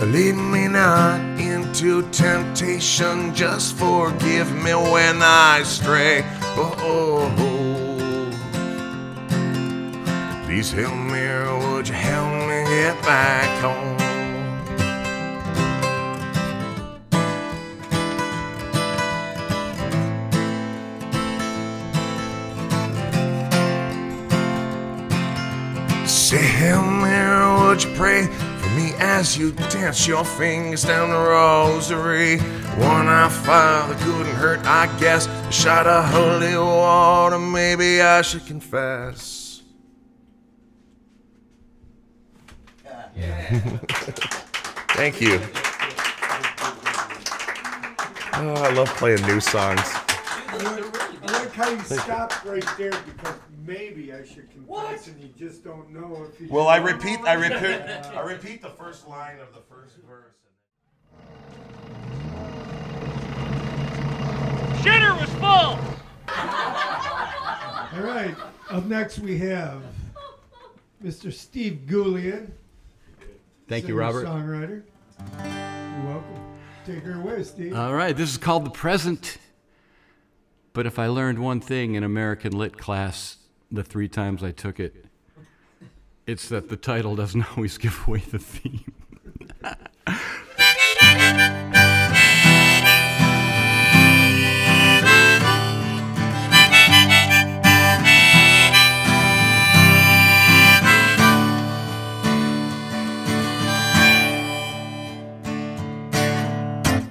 Lead me not into temptation, just forgive me when I stray. Oh, oh, oh. Please help me, would you help me get back home? Say, Hail Mary, would you pray for me as you dance your fingers down the rosary? One eye fire that couldn't hurt, I guess. A shot of holy water, maybe I should confess. Yeah. Thank you. Oh, I love playing new songs. I like how you stopped right there because maybe I should confess and you just don't know if you. Well, I repeat, I repeat, I repeat the first line of the first verse. Shitter was full. All right. Up next we have Mr. Steve Goulian. Thank you, Robert. Songwriter. You're welcome. Take her away, Steve. All right, this is called The Present. But if I learned one thing in American Lit class the three times I took it, it's that the title doesn't always give away the theme.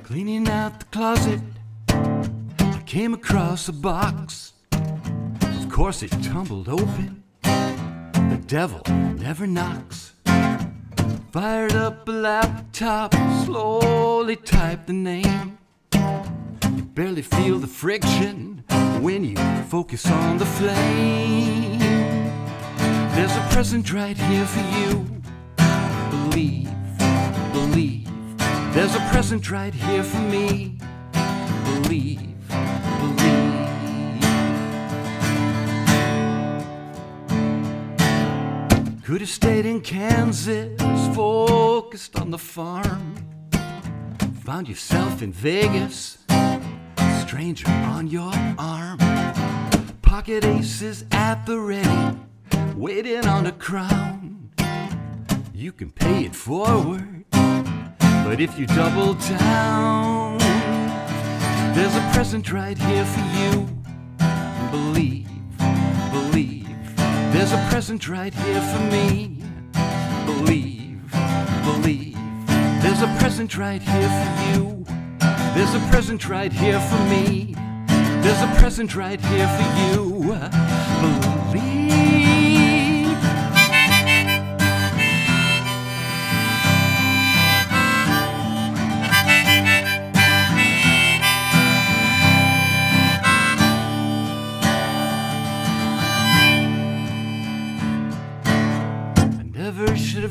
Cleaning out the closet, I came across a box. Course, it tumbled open. The devil never knocks. Fired up a laptop, slowly typed the name. You barely feel the friction when you focus on the flame. There's a present right here for you. Believe, believe. There's a present right here for me. Believe, believe. Could have stayed in Kansas, focused on the farm. Found yourself in Vegas, stranger on your arm. Pocket aces at the ready, waiting on a crown. You can pay it forward, but if you double down, there's a present right here for you. Believe. There's a present right here for me. Believe, believe. There's a present right here for you. There's a present right here for me. There's a present right here for you. Believe.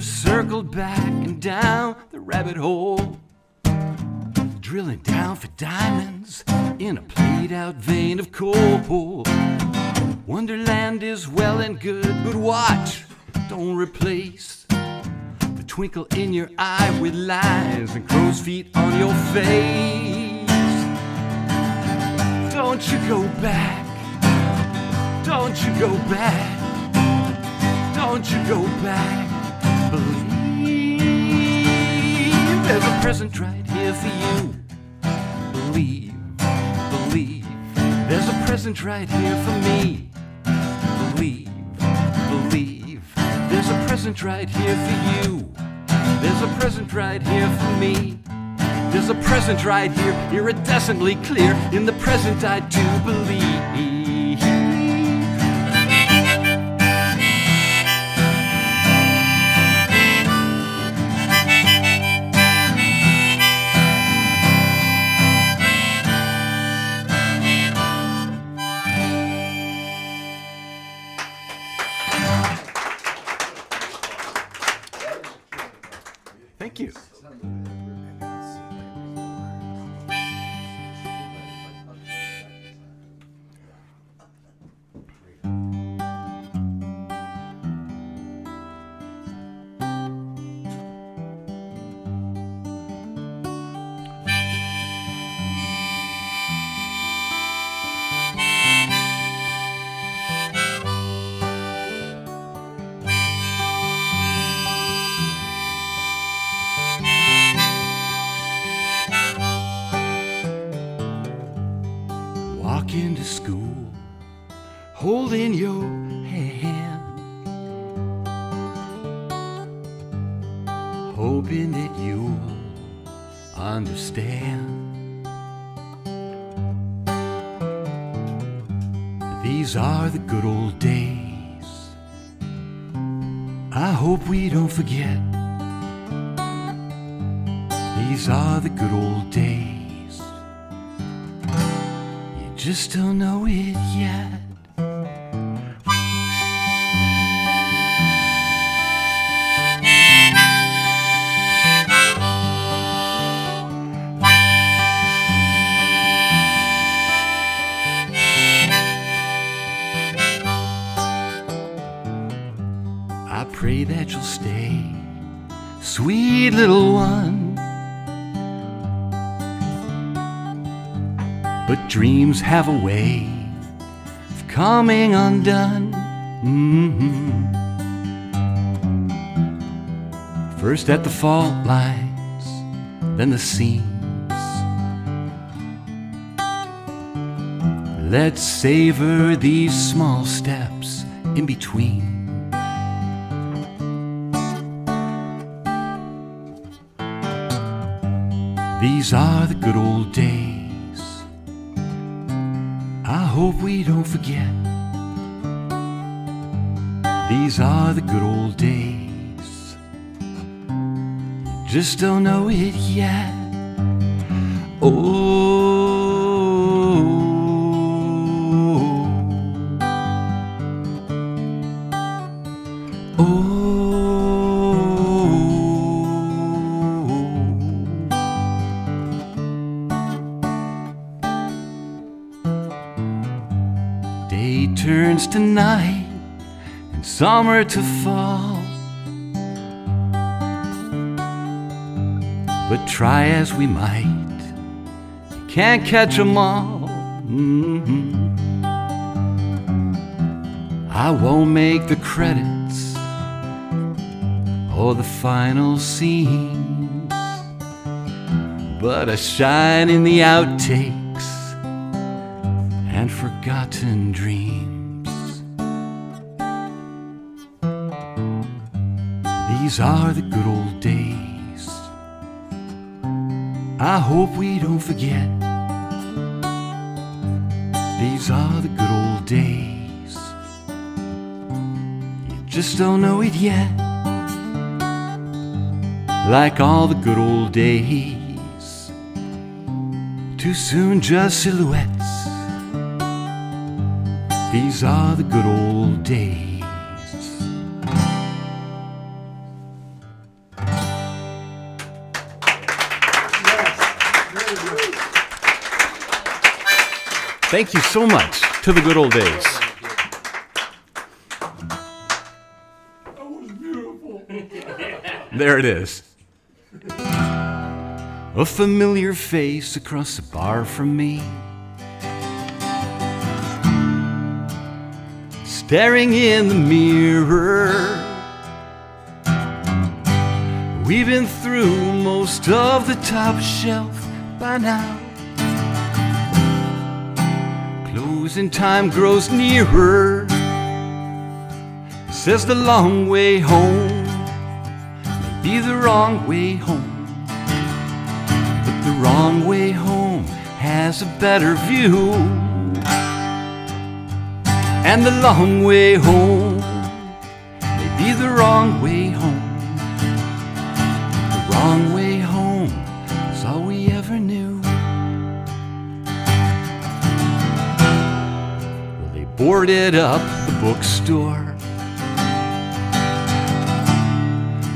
Circled back and down the rabbit hole. Drilling down for diamonds in a played out vein of coal. Wonderland is well and good, but watch, don't replace the twinkle in your eye with lies and crow's feet on your face. Don't you go back, don't you go back. Don't you go back. There's a present right here for you. Believe, believe there's a present right here for me. Believe, believe there's a present right here for you. There's a present right here for me. There's a present right here, iridescently clear. In the present, I do believe. Forget. These are the good old days. You just don't know it have a way of coming undone. Mhm. First at the fault lines, then the seams. Let's savor these small steps in between. These are the good old days. Hope we don't forget. These are the good old days. Just don't know it yet. Summer to fall. But try as we might, you can't catch 'em all. Mhm. I won't make the credits or the final scenes, but I shine in the outtakes These are the good old days. I hope we don't forget. These are the good old days. You just don't know it yet. Like all the good old days. Too soon, just silhouettes. These are the good old days. Thank you so much to the good old days. That was beautiful. There it is. A familiar face across the bar from me. Staring in the mirror. We've been through most of the top shelf by now. Closing time grows nearer. Says the long way home may be the wrong way home. But the wrong way home has a better view. And the long way home may be the wrong way boarded up the bookstore.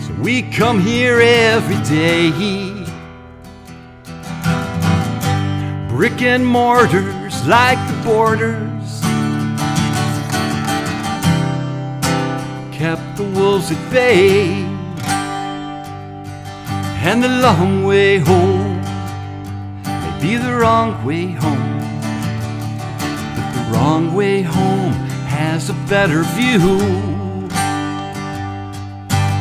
So we come here every day. Brick and mortars like the borders. Kept the wolves at bay. And the long way home may be the wrong way home. Wrong way home has a better view.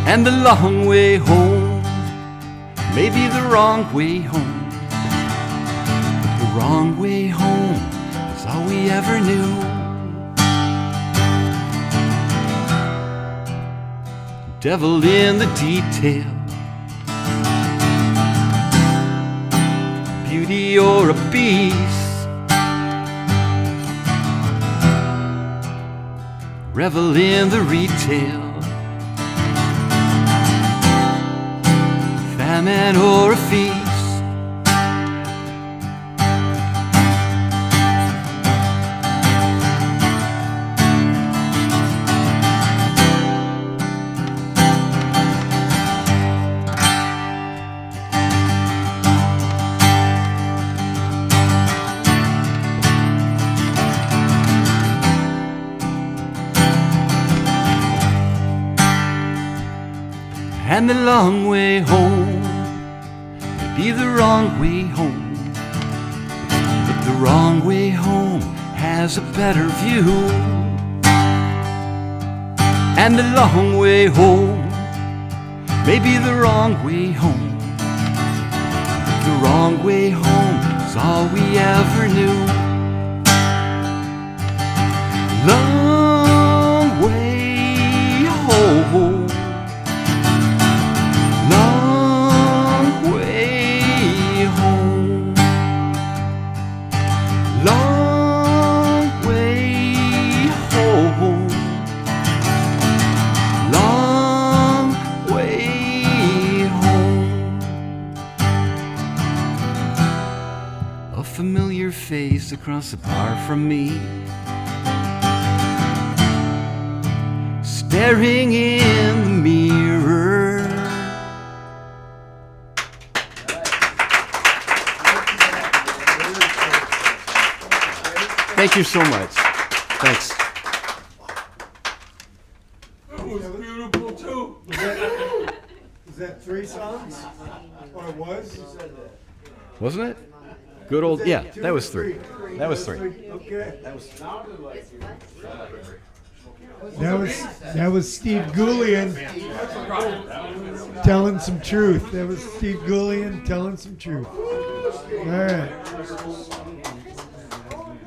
And the long way home may be the wrong way home. But the wrong way home is all we ever knew. Devil in the detail. Beauty or a beast Revel in the retail, famine or a feast. The long way home may be the wrong way home. But the wrong way home has a better view. And the long way home may be the wrong way home. But the wrong way home is all we ever knew. Long across the bar from me. Staring in the mirror. Thank you so much. Thanks. That was beautiful too. Is that three songs? Or it was? Wasn't it? Good old, yeah, that was three. That was three. Okay. That was. That was that was Steve Goulian telling some truth. That was Steve Goulian telling some truth. All right.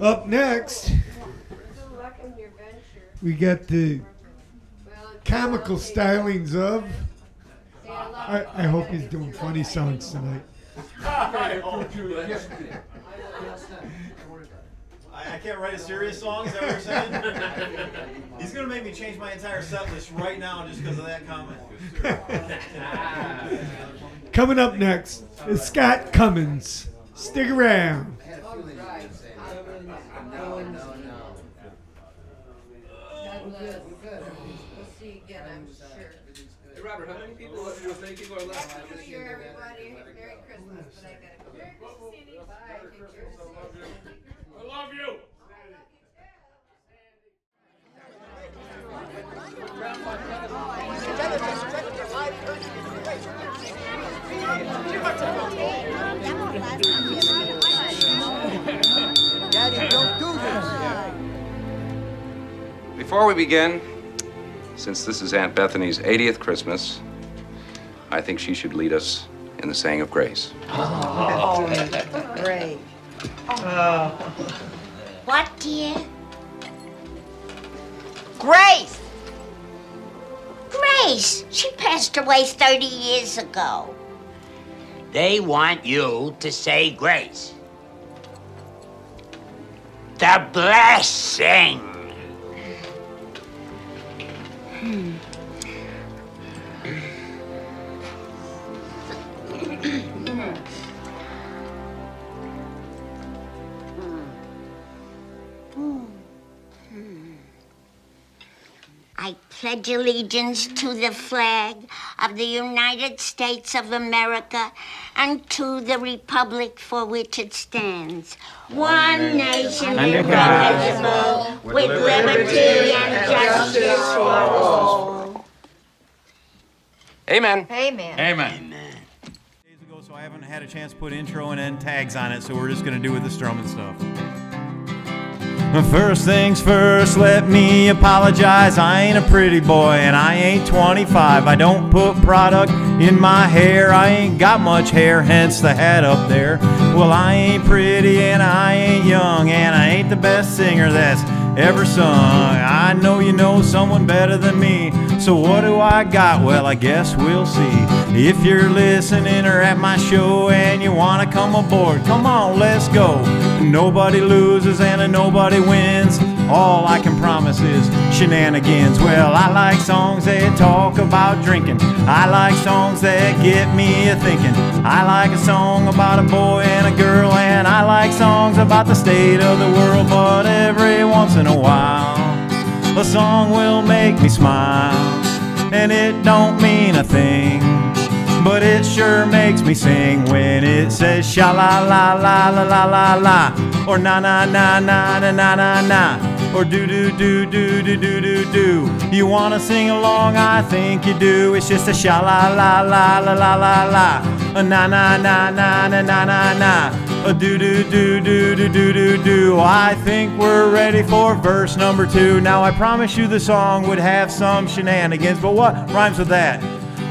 Up next, we got the comical stylings of. I, I hope he's doing funny songs tonight. I, I can't write a serious song. Is that what you're saying? He's gonna make me change my entire set list right now just because of that comment. Coming up next is Scott Cummins. Stick around. Hey, Robert, how many people, how many people are left? Happy New Year, everybody. Merry Christmas, but I gotta go. Merry Christmas, Sandy. Bye. Take care. I love you. Daddy, don't do Before we begin, since this is Aunt Bethany's 80th Christmas, I think she should lead us in the saying of grace. Oh, great. What, dear? Grace! Grace! She passed away 30 years ago. They want you to say grace. The blessing. Hmm. I pledge allegiance to the flag of the United States of America and to the republic for which it stands, one nation Under God, indivisible, with liberty and justice for all. Amen. Amen. Amen. Days ago, So I haven't had a chance to put intro and end tags on it, so we're just gonna do with the strumming stuff. First things first, let me apologize. I ain't a pretty boy and I ain't 25. I don't put product in my hair. I ain't got much hair, hence the hat up there. Well, I ain't pretty and I ain't young and I ain't the best singer. That's ever sung. I know you know someone better than me. So what do I got? Well, I guess we'll see. If you're listening or at my show and you want to come aboard, come on, let's go. Nobody loses and nobody wins. All I can promise is shenanigans. Well, I like songs that talk about drinking. I like songs that get me a thinking. I like a song about a boy and a girl, and I like songs about the state of the world. But every once in a while, a song will make me smile, and it don't mean a thing. But it sure makes me sing when it says sha la la la la la la la or na na na na na na na na or do do do do do do do do. You wanna sing along? I think you do. It's just a sha la la la la la la la a na na na na na na na na a do do do do do do do do. I think we're ready for verse number two. Now I promise you the song would have some shenanigans, but what rhymes with that?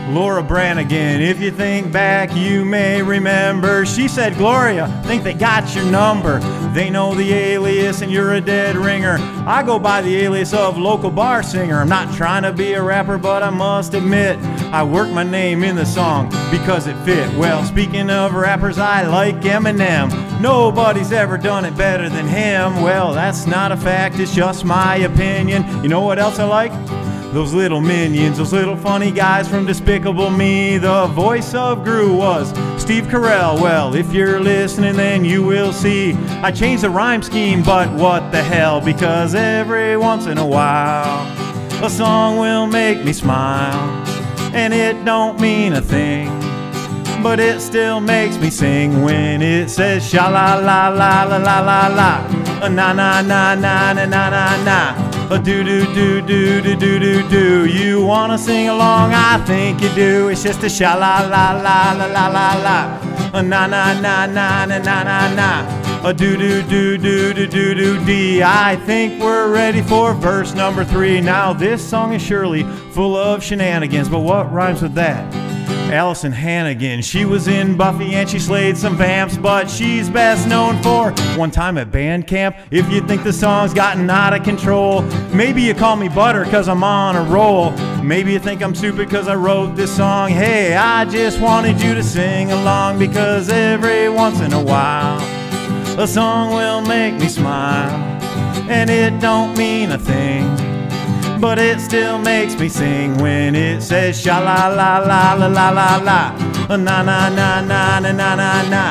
Laura Branigan. If you think back, you may remember. She said, Gloria, think they got your number. They know the alias and you're a dead ringer. I go by the alias of local bar singer. I'm not trying to be a rapper, but I must admit, I worked my name in the song because it fit. Well, speaking of rappers, I like Eminem. Nobody's ever done it better than him. Well, that's not a fact, it's just my opinion. You know what else I like? Those little minions, those little funny guys from Despicable Me. The voice of Gru was Steve Carell. Well, if you're listening, then you will see. I changed the rhyme scheme, but what the hell? Because every once in a while, a song will make me smile. And it don't mean a thing, but it still makes me sing when it says sha la la la la la la la. Na na na na na na na na. A do do do do do do do do. You wanna sing along? I think you do. It's just a sha la la la la la la la. Na na na na na na na na. A do do do do do do do D. I think we're ready for verse number three. Now this song is surely full of shenanigans, but what rhymes with that? Alyson Hannigan. She was in Buffy and she slayed some vamps, but she's best known for one time at band camp. If you think the song's gotten out of control, maybe you call me Butter cause I'm on a roll. Maybe you think I'm stupid cause I wrote this song. Hey, I just wanted you to sing along because every once in a while, a song will make me smile, and it don't mean a thing but it still makes me sing when it says sha la la la la la la la na na na na na na na na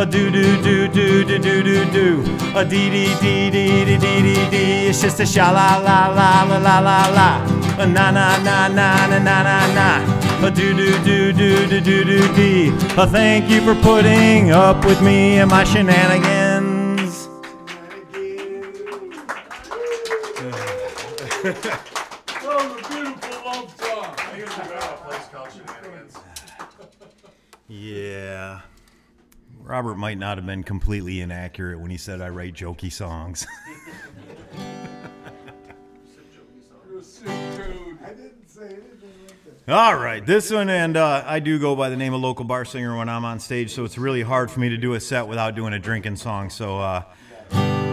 a do do do do do do do do a dee dee dee dee dee dee dee dee it's just a sha la la la la la la la na na na na na na na na a do do do do do do do dee a thank you for putting up with me and my shenanigans. That was a beautiful love song. Yeah. Robert might not have been completely inaccurate when he said I write jokey songs. You're a sick dude. I didn't say anything like that. All right, this one, and uh, I do go by the name of local bar singer when I'm on stage, so it's really hard for me to do a set without doing a drinking song. So uh,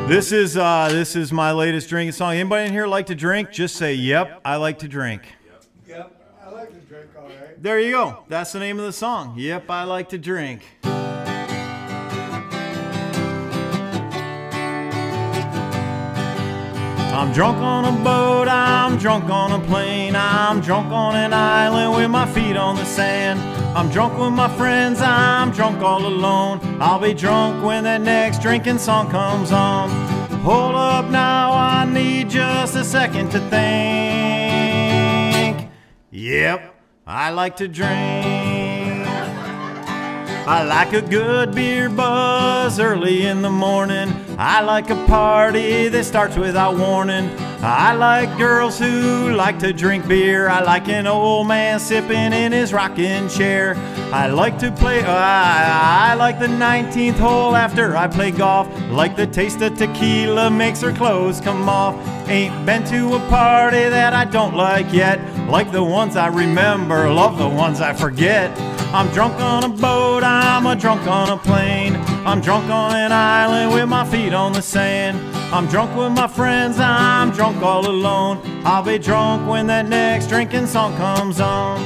this is uh, this is my latest drinking song. Anybody in here like to drink? Just say, "Yep, I like to drink." Yep, I like to drink all right. There you go. That's the name of the song. Yep, I like to drink. I'm drunk on a boat, I'm drunk on a plane, I'm drunk on an island with my feet on the sand. I'm drunk with my friends, I'm drunk all alone. I'll be drunk when that next drinking song comes on. Hold up now, I need just a second to think. Yep, I like to drink. I like a good beer buzz early in the morning. I like a party that starts without warning. I like girls who like to drink beer. I like an old man sipping in his rocking chair. I like to play, uh, I, I like the 19th hole after I play golf. Like the taste of tequila makes her clothes come off. Ain't been to a party that I don't like yet. Like the ones I remember, love the ones I forget. I'm drunk on a boat, I'm a drunk on a plane. I'm drunk on an island with my feet on the sand. I'm drunk with my friends, I'm drunk all alone. I'll be drunk when that next drinking song comes on.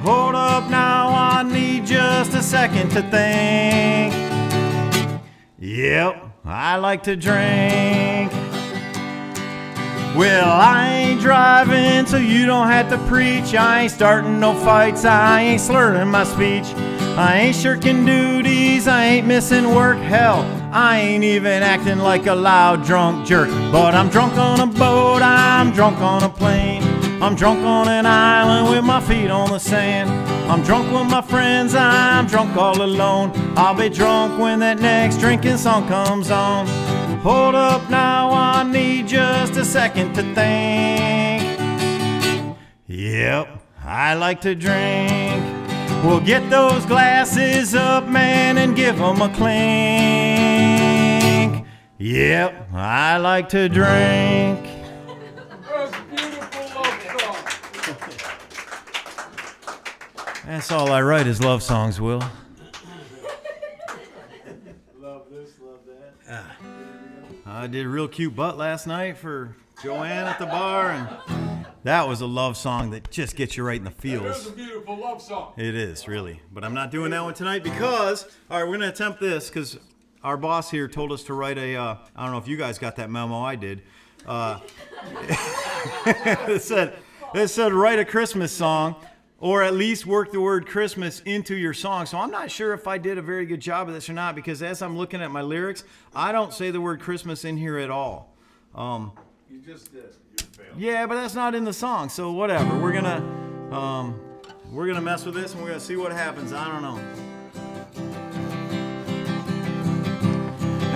Hold up now, I need just a second to think. Yep, I like to drink. Well, I ain't driving so you don't have to preach. I ain't starting no fights, I ain't slurring my speech. I ain't shirking duties, I ain't missing work. Hell, I ain't even acting like a loud drunk jerk. But I'm drunk on a boat, I'm drunk on a plane. I'm drunk on an island with my feet on the sand. I'm drunk with my friends, I'm drunk all alone. I'll be drunk when that next drinking song comes on. Hold up now, I need just a second to think. Yep, I like to drink. Well, get those glasses up, man, and give 'em a clink. Yep, I like to drink. That's all I write is love songs, Will. Love this, love that. Ah. I did a real cute butt last night for Joanne at the bar, and that was a love song that just gets you right in the It feels. is a beautiful love song. It is really, but I'm not doing that one tonight because all right, we're gonna attempt this because our boss here told us to write a. Uh, I don't know if you guys got that memo. I did. Uh, it said it said write a Christmas song. Or at least work the word Christmas into your song. So I'm not sure if I did a very good job of this or not because as I'm looking at my lyrics, I don't say the word Christmas in here at all. Um, You just did. Yeah, but that's not in the song, so whatever. We're gonna um, we're gonna mess with this and we're gonna see what happens. I don't know.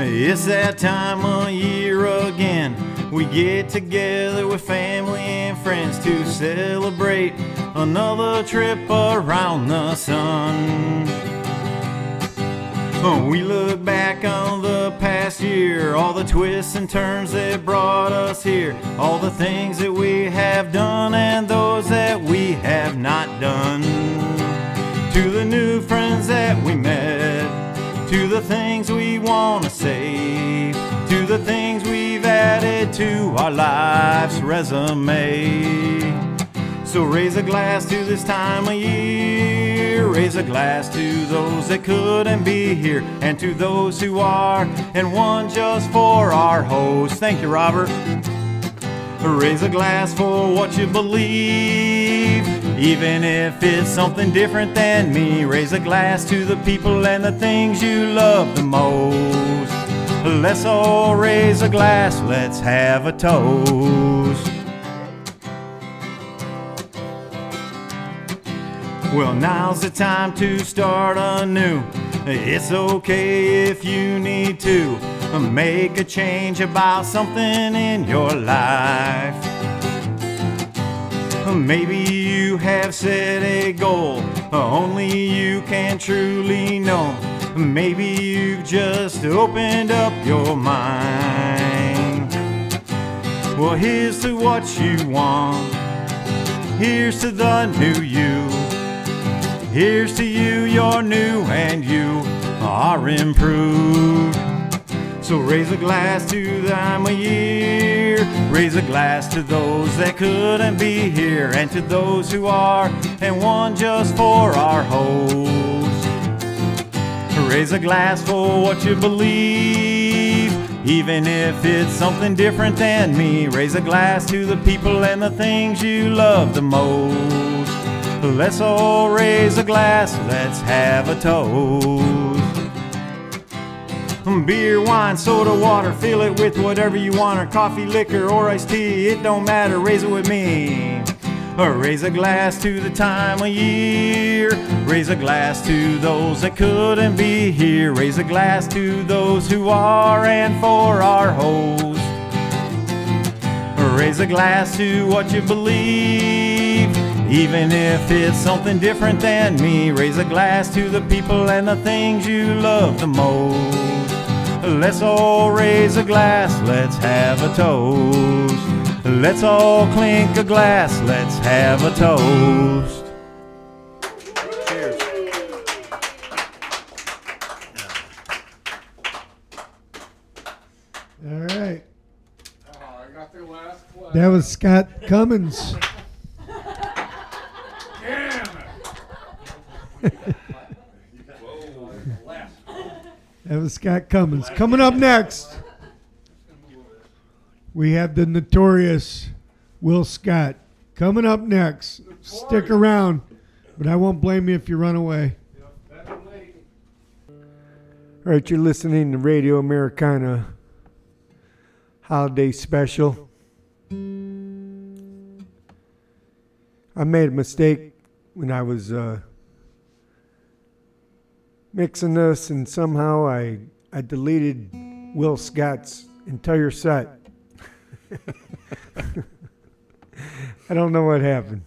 It's that time of year again. We get together with family and friends to celebrate another trip around the sun. We look back on the past year, all the twists and turns that brought us here, all the things that we have done and those that we have not done. To the new friends that we met, to the things we want to say, to the things we've added to our life's resume. So raise a glass to this time of year. Raise a glass to those that couldn't be here, and to those who are, and one just for our host. Thank you, Robert. Raise a glass for what you believe, even if it's something different than me. Raise a glass to the people and the things you love the most. Let's all raise a glass, let's have a toast. Well, now's the time to start anew. It's okay if you need to make a change about something in your life. Maybe you have set a goal only you can truly know. Maybe you've just opened up your mind. Well, here's to what you want. Here's to the new you. Here's to you, you're new and you are improved. So raise a glass to the time of year. Raise a glass to those that couldn't be here and to those who are, and one just for our host. Raise a glass for what you believe, even if it's something different than me. Raise a glass to the people and the things you love the most. Let's all raise a glass, let's have a toast. Beer, wine, soda, water, fill it with whatever you want, or coffee, liquor, or iced tea, it don't matter, raise it with me. Or raise a glass to the time of year. Raise a glass to those that couldn't be here. Raise a glass to those who are and for our host. Raise a glass to what you believe, even if it's something different than me, raise a glass to the people and the things you love the most. Let's all raise a glass, let's have a toast. Let's all clink a glass, let's have a toast. Cheers. All right. That was Scott Cummins. That was Scott Cummins. Coming up next, we have the notorious Will Scott. Coming up next. Stick around, but I won't blame you if you run away. All right, you're listening to Radio Americana Holiday Special. I made a mistake when I was uh, mixing this, and somehow I I deleted Will Scott's entire set. I don't know what happened.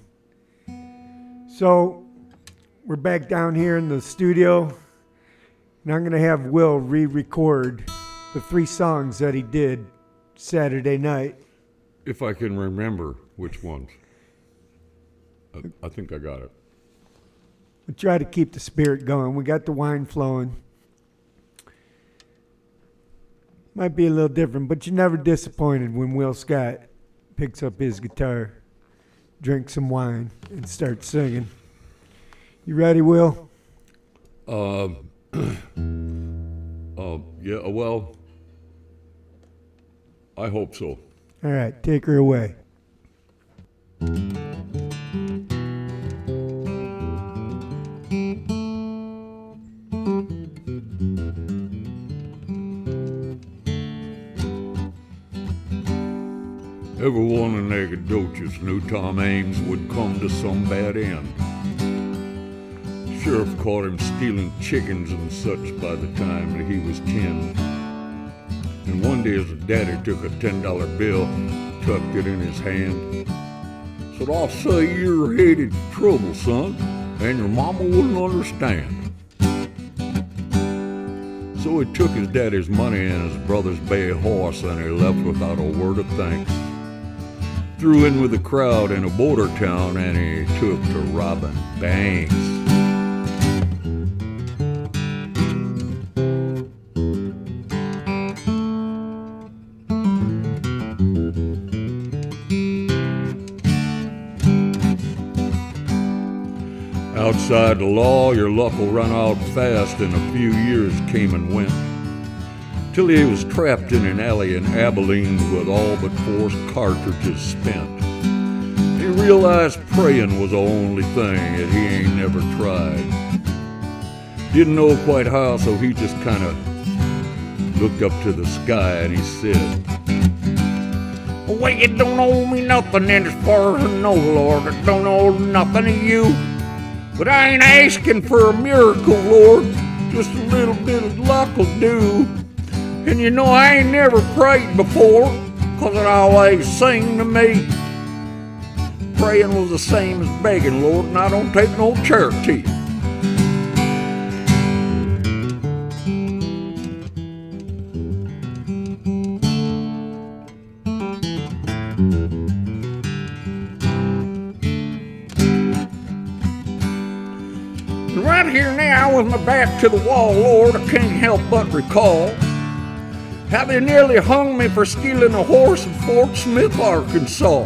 So we're back down here in the studio, and I'm going to have Will re-record the three songs that he did Saturday night. If I can remember which ones. I, I think I got it. We try to keep the spirit going. We got the wine flowing. Might be a little different, but you're never disappointed when Will Scott picks up his guitar, drinks some wine, and starts singing. You ready, Will? Uh, uh, yeah, well, I hope so. All right, take her away. Everyone in Nacogdoches knew Tom Ames would come to some bad end. Sheriff caught him stealing chickens and such by the time that he was 10. And one day his daddy took a $10 bill, tucked it in his hand, said, I'll say you're headed for trouble, son, and your mama wouldn't understand. So he took his daddy's money and his brother's bay horse and he left without a word of thanks. Threw in with the crowd in a border town and he took to robbing banks. Outside the law, your luck will run out fast, and a few years came and went. Till he was trapped in an alley in Abilene with all but four cartridges spent. He realized praying was the only thing that he ain't never tried. Didn't know quite how, so he just kind of looked up to the sky and he said, Well, you don't owe me nothing, and as far as I know, Lord, I don't owe nothing to you. But I ain't asking for a miracle, Lord. Just a little bit of luck will do. And you know, I ain't never prayed before, 'cause it always seemed to me praying was the same as begging, Lord, and I don't take no charity. Right here now, with my back to the wall, Lord, I can't help but recall how they nearly hung me for stealing a horse in Fort Smith, Arkansas.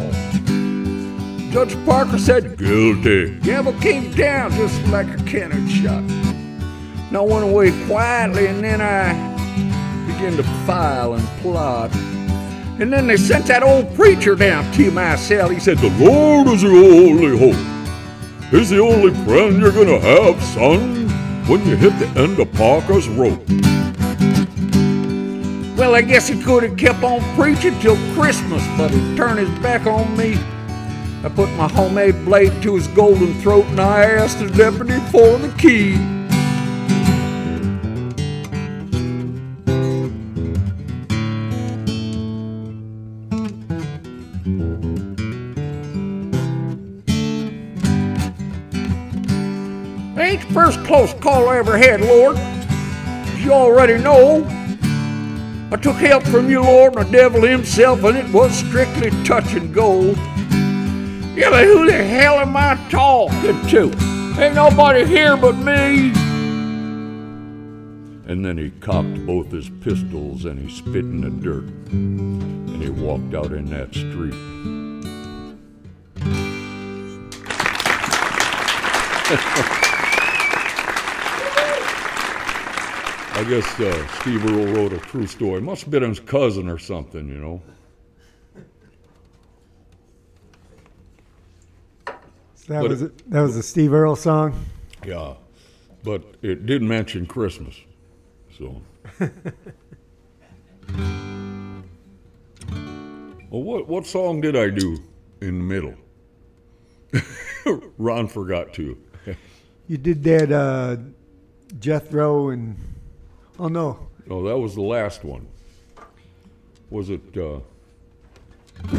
Judge Parker said, guilty. Gavel came down just like a cannon shot. And I went away quietly, and then I began to file and plot. And then they sent that old preacher down to my cell. He said, The Lord is your only hope. He's the only friend you're gonna have, son, when you hit the end of Parker's rope. Well, I guess he could have kept on preaching till Christmas, but he turned his back on me. I put my homemade blade to his golden throat and I asked the deputy for the key. Ain't the first close call I ever had, Lord. As you already know, I took help from you, Lord, and the devil himself, and it was strictly touch and go. Yeah, but who the hell am I talking to? Ain't nobody here but me. And then he cocked both his pistols and he spit in the dirt. And he walked out in that street. I guess uh, Steve Earle wrote a true story. Must have been his cousin or something, you know. So that But was it- a, that was a Steve Earle song. Yeah, but it didn't mention Christmas, so. well, what what song did I do in the middle? Ron forgot to. You did that uh, Jethro and oh no, No, that was the last one. Was it uh,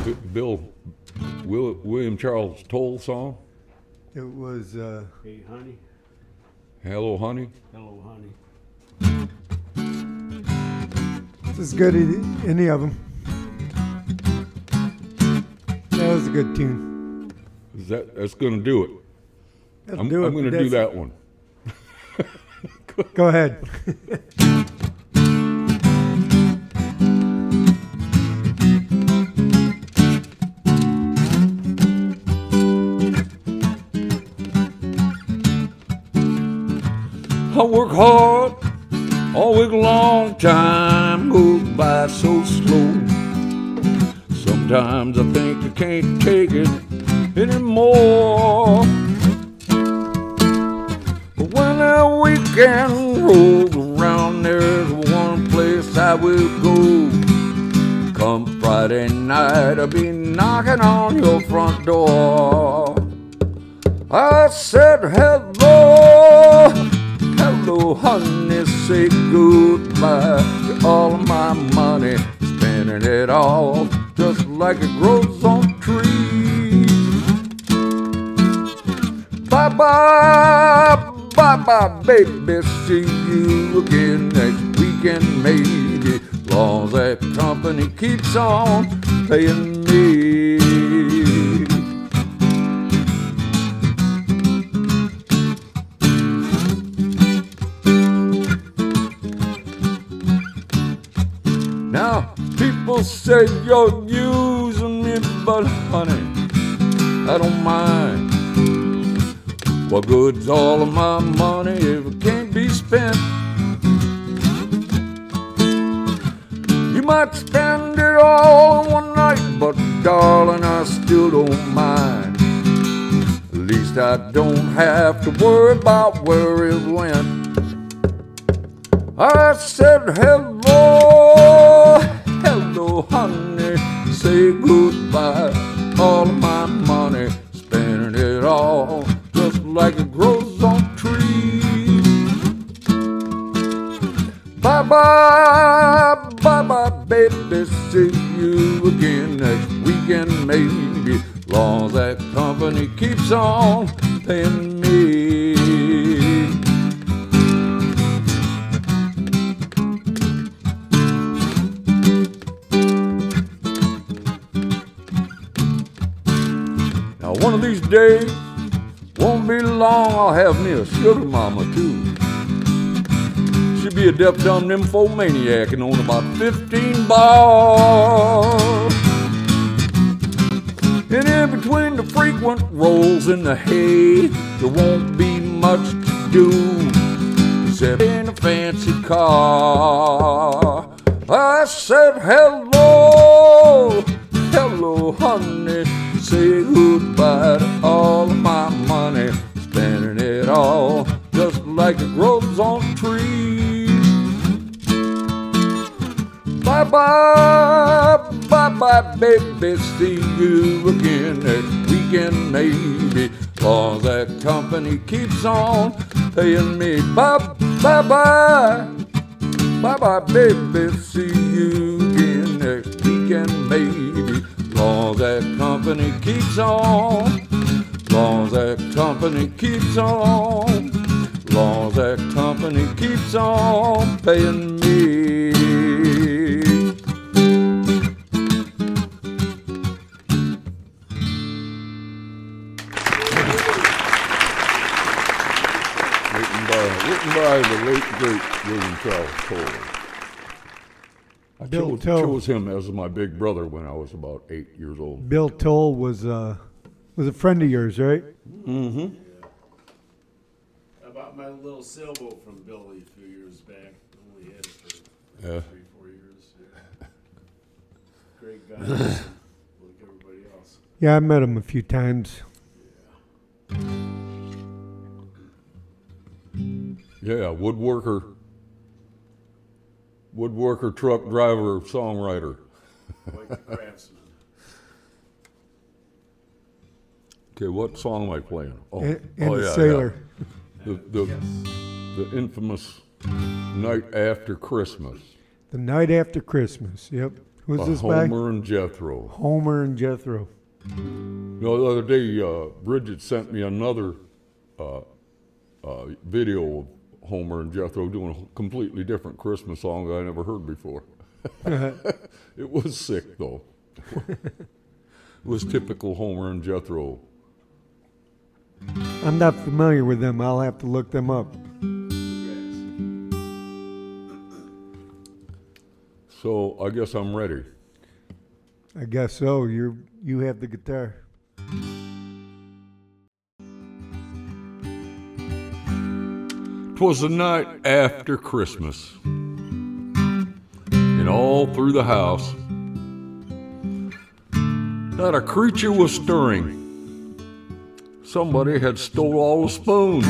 B- Bill Will, William Charles Toll song? it was uh, Hey, honey. Hello, honey. Hello, honey. it's as good as any of them. That was a good tune. Is that that's gonna do it? That'll I'm, do it, I'm gonna do that one. Go ahead. I work hard all week long, time goes by so slow. Sometimes I think I can't take it anymore. But when the weekend rolls around, there's one place I will go. Come Friday night, I'll be knocking on your front door. I said hello, hello, honey, say goodbye to all my money, spending it all just like it grows on trees. Bye bye, bye bye, baby, see you again next weekend, maybe, long as that company keeps on paying me. People say you're using me, but honey, I don't mind. What good's all of my money if it can't be spent? You might spend it all in one night, but darling, I still don't mind. At least I don't have to worry about where it went. I said hello, hello, honey, say goodbye. All my money, spending it all just like it grows on trees. Bye bye, bye bye, baby, see you again next weekend, maybe. Long as that company keeps on nymphomaniac and own about 15 bars. And in between the frequent rolls in the hay, there won't be much to do except in a fancy car. That company keeps on paying me. Bye bye bye, bye bye, baby. See you again next weekend, maybe. Long that company keeps on, long that company keeps on, long that company keeps on paying me. Bill chose, Toll. chose him as my big brother when I was about eight years old. Bill Toll was uh, was a friend of yours, right? Mm-hmm. I bought my little sailboat from Billy a few years back. Only had it for Yeah. three, four years. Yeah. Great guy, like everybody else. Yeah, I met him a few times. Yeah, woodworker, woodworker, truck driver, songwriter. Like a craftsman. Okay, what song am I playing? Oh, And- and oh the yeah, Sailor. yeah. The, the, the infamous Night After Christmas. The night after Christmas. Yep. Who's by this by? Homer and Jethro. Homer and Jethro. You know, the other day, uh, Bridget sent me another uh, uh, video of Homer and Jethro doing a completely different Christmas song that I never heard before. it was sick, though. it was typical Homer and Jethro. I'm not familiar with them. I'll have to look them up. So I guess I'm ready. I guess so. You you have the guitar. Twas the night after Christmas, and all through the house, not a creature was stirring. Somebody had stole all the spoons,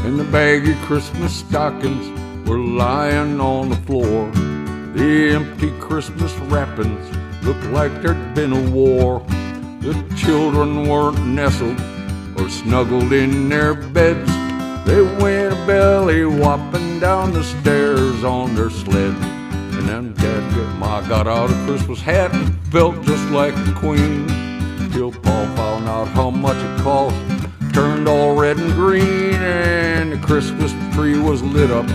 and the baggy Christmas stockings were lying on the floor. The empty Christmas wrappings looked like there'd been a war. The children weren't nestled or snuggled in their beds. They went belly whopping down the stairs on their sled. And then Dad got, Ma got out a Christmas hat and felt just like a queen. Till Paul found out how much it cost, turned all red and green, and the Christmas tree was lit up,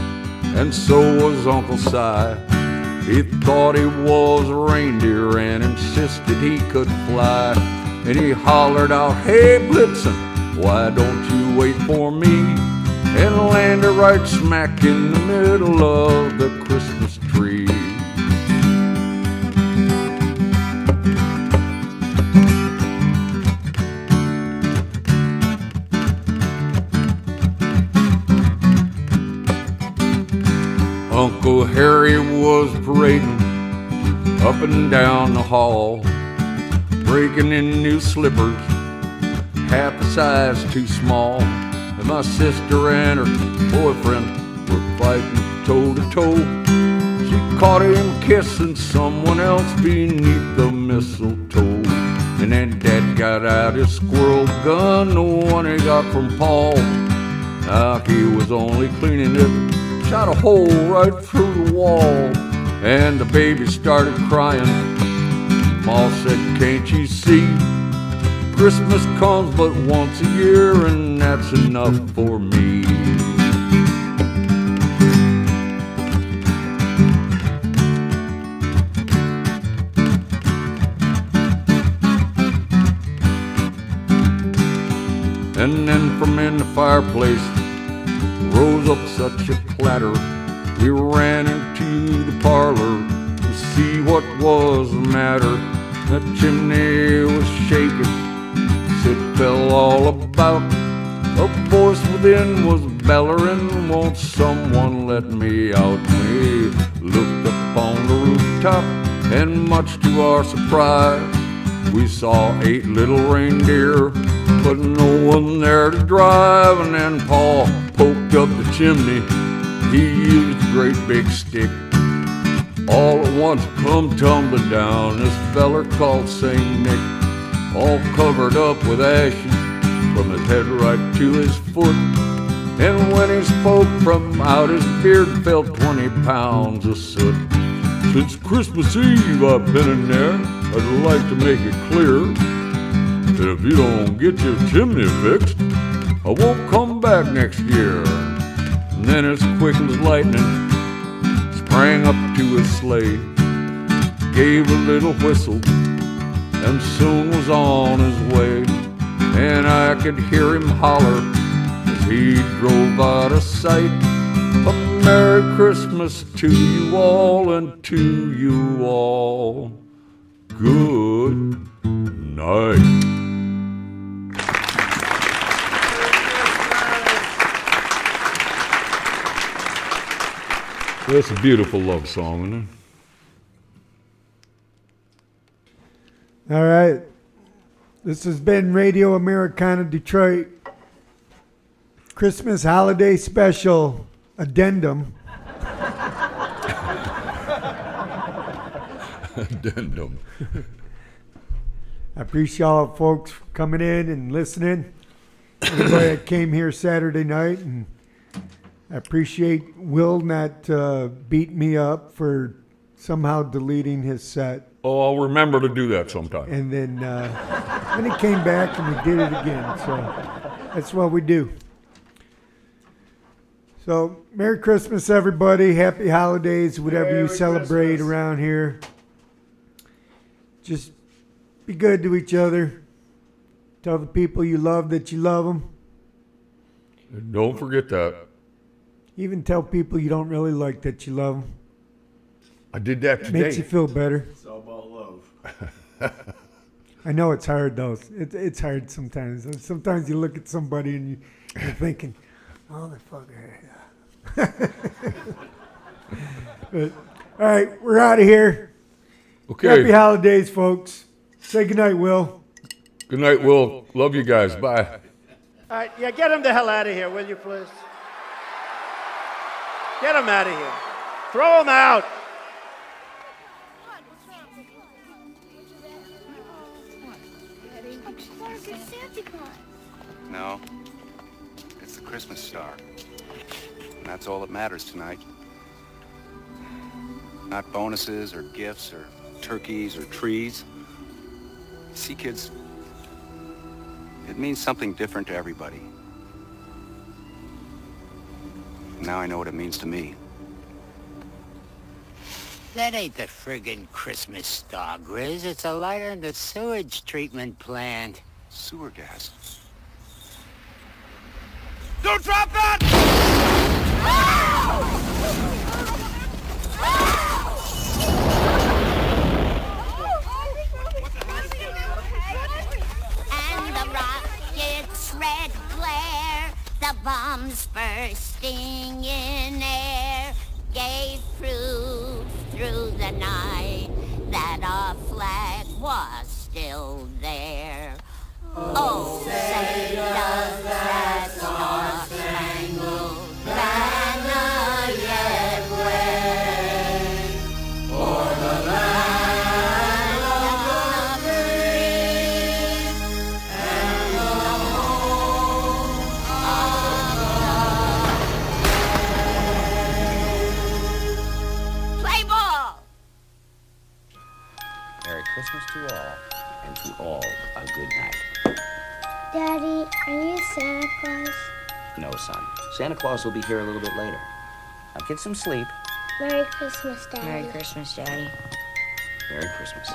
and so was Uncle Si. He thought he was a reindeer and insisted he could fly. And he hollered out, Hey Blitzen, why don't you wait for me? And landed right smack in the middle of the Christmas tree. Uncle Harry was parading up and down the hall, breaking in new slippers, size too small. And my sister and her boyfriend were fighting toe to toe. She caught him kissing someone else beneath the mistletoe. And then Dad got out his squirrel gun, the one he got from Paul. He was only cleaning it, shot a hole right through the wall, and the baby started crying. Ma said, Can't you see? Christmas comes but once a year, and that's enough for me. And then from in the fireplace rose up such a clatter. We ran into the parlor to see what was the matter. The chimney was shaking, it fell all about. A voice within was bellowing, Won't someone let me out? We looked up on the rooftop, and much to our surprise, we saw eight little reindeer, but no one there to drive. And then Paul poked up the chimney. He used a great big stick. All at once come tumbling down this feller called Saint Nick, all covered up with ashes from his head right to his foot. And when he spoke from out his beard fell 20 pounds of soot. Since Christmas Eve I've been in there, I'd like to make it clear that if you don't get your chimney fixed, I won't come back next year. And then as quick as lightning, sprang up to his sleigh, gave a little whistle, and soon was on his way. And I could hear him holler as he drove out of sight. A Merry Christmas to you all and to you all. Good night. That's a beautiful love song, isn't it? All right. This has been Radio Americana Detroit Christmas Holiday Special Addendum. Addendum. I appreciate all folks coming in and listening. Everybody that came here Saturday night, and I appreciate Will not uh, beat me up for somehow deleting his set. Oh, I'll remember to do that sometime. And then, uh, then he came back and we did it again. So that's what we do. So Merry Christmas, everybody. Happy holidays, whatever you celebrate Christmas. around here. Just be good to each other. Tell the people you love that you love them. Don't forget that. Even tell people you don't really like that you love them. I did that today. Makes you feel better. It's all about love. I know it's hard though. It, it's hard sometimes. Sometimes you look at somebody and you, you're thinking, motherfucker. but, all right, we're out of here. Okay. Happy holidays, folks. Say goodnight, Will. Good night, Will. Love you guys. Bye. All right, yeah, get him the hell out of here, will you, please? Get him out of here. Throw him out. No, it's the Christmas star. And that's all that matters tonight. Not bonuses or gifts or turkeys or trees. See, kids, it means something different to everybody. Now I know what it means to me. That ain't the friggin' Christmas star, Grizz. It's a lighter in the sewage treatment plant. Sewer gas? Don't drop that! and the rocket's red glare, the bombs bursting in air, gave proof through the night that our flag was still there. Oh, say does that star-spangled banner Claus? No, son. Santa Claus will be here a little bit later. Now get some sleep. Merry Christmas, Daddy. Merry Christmas, Daddy. Merry Christmas.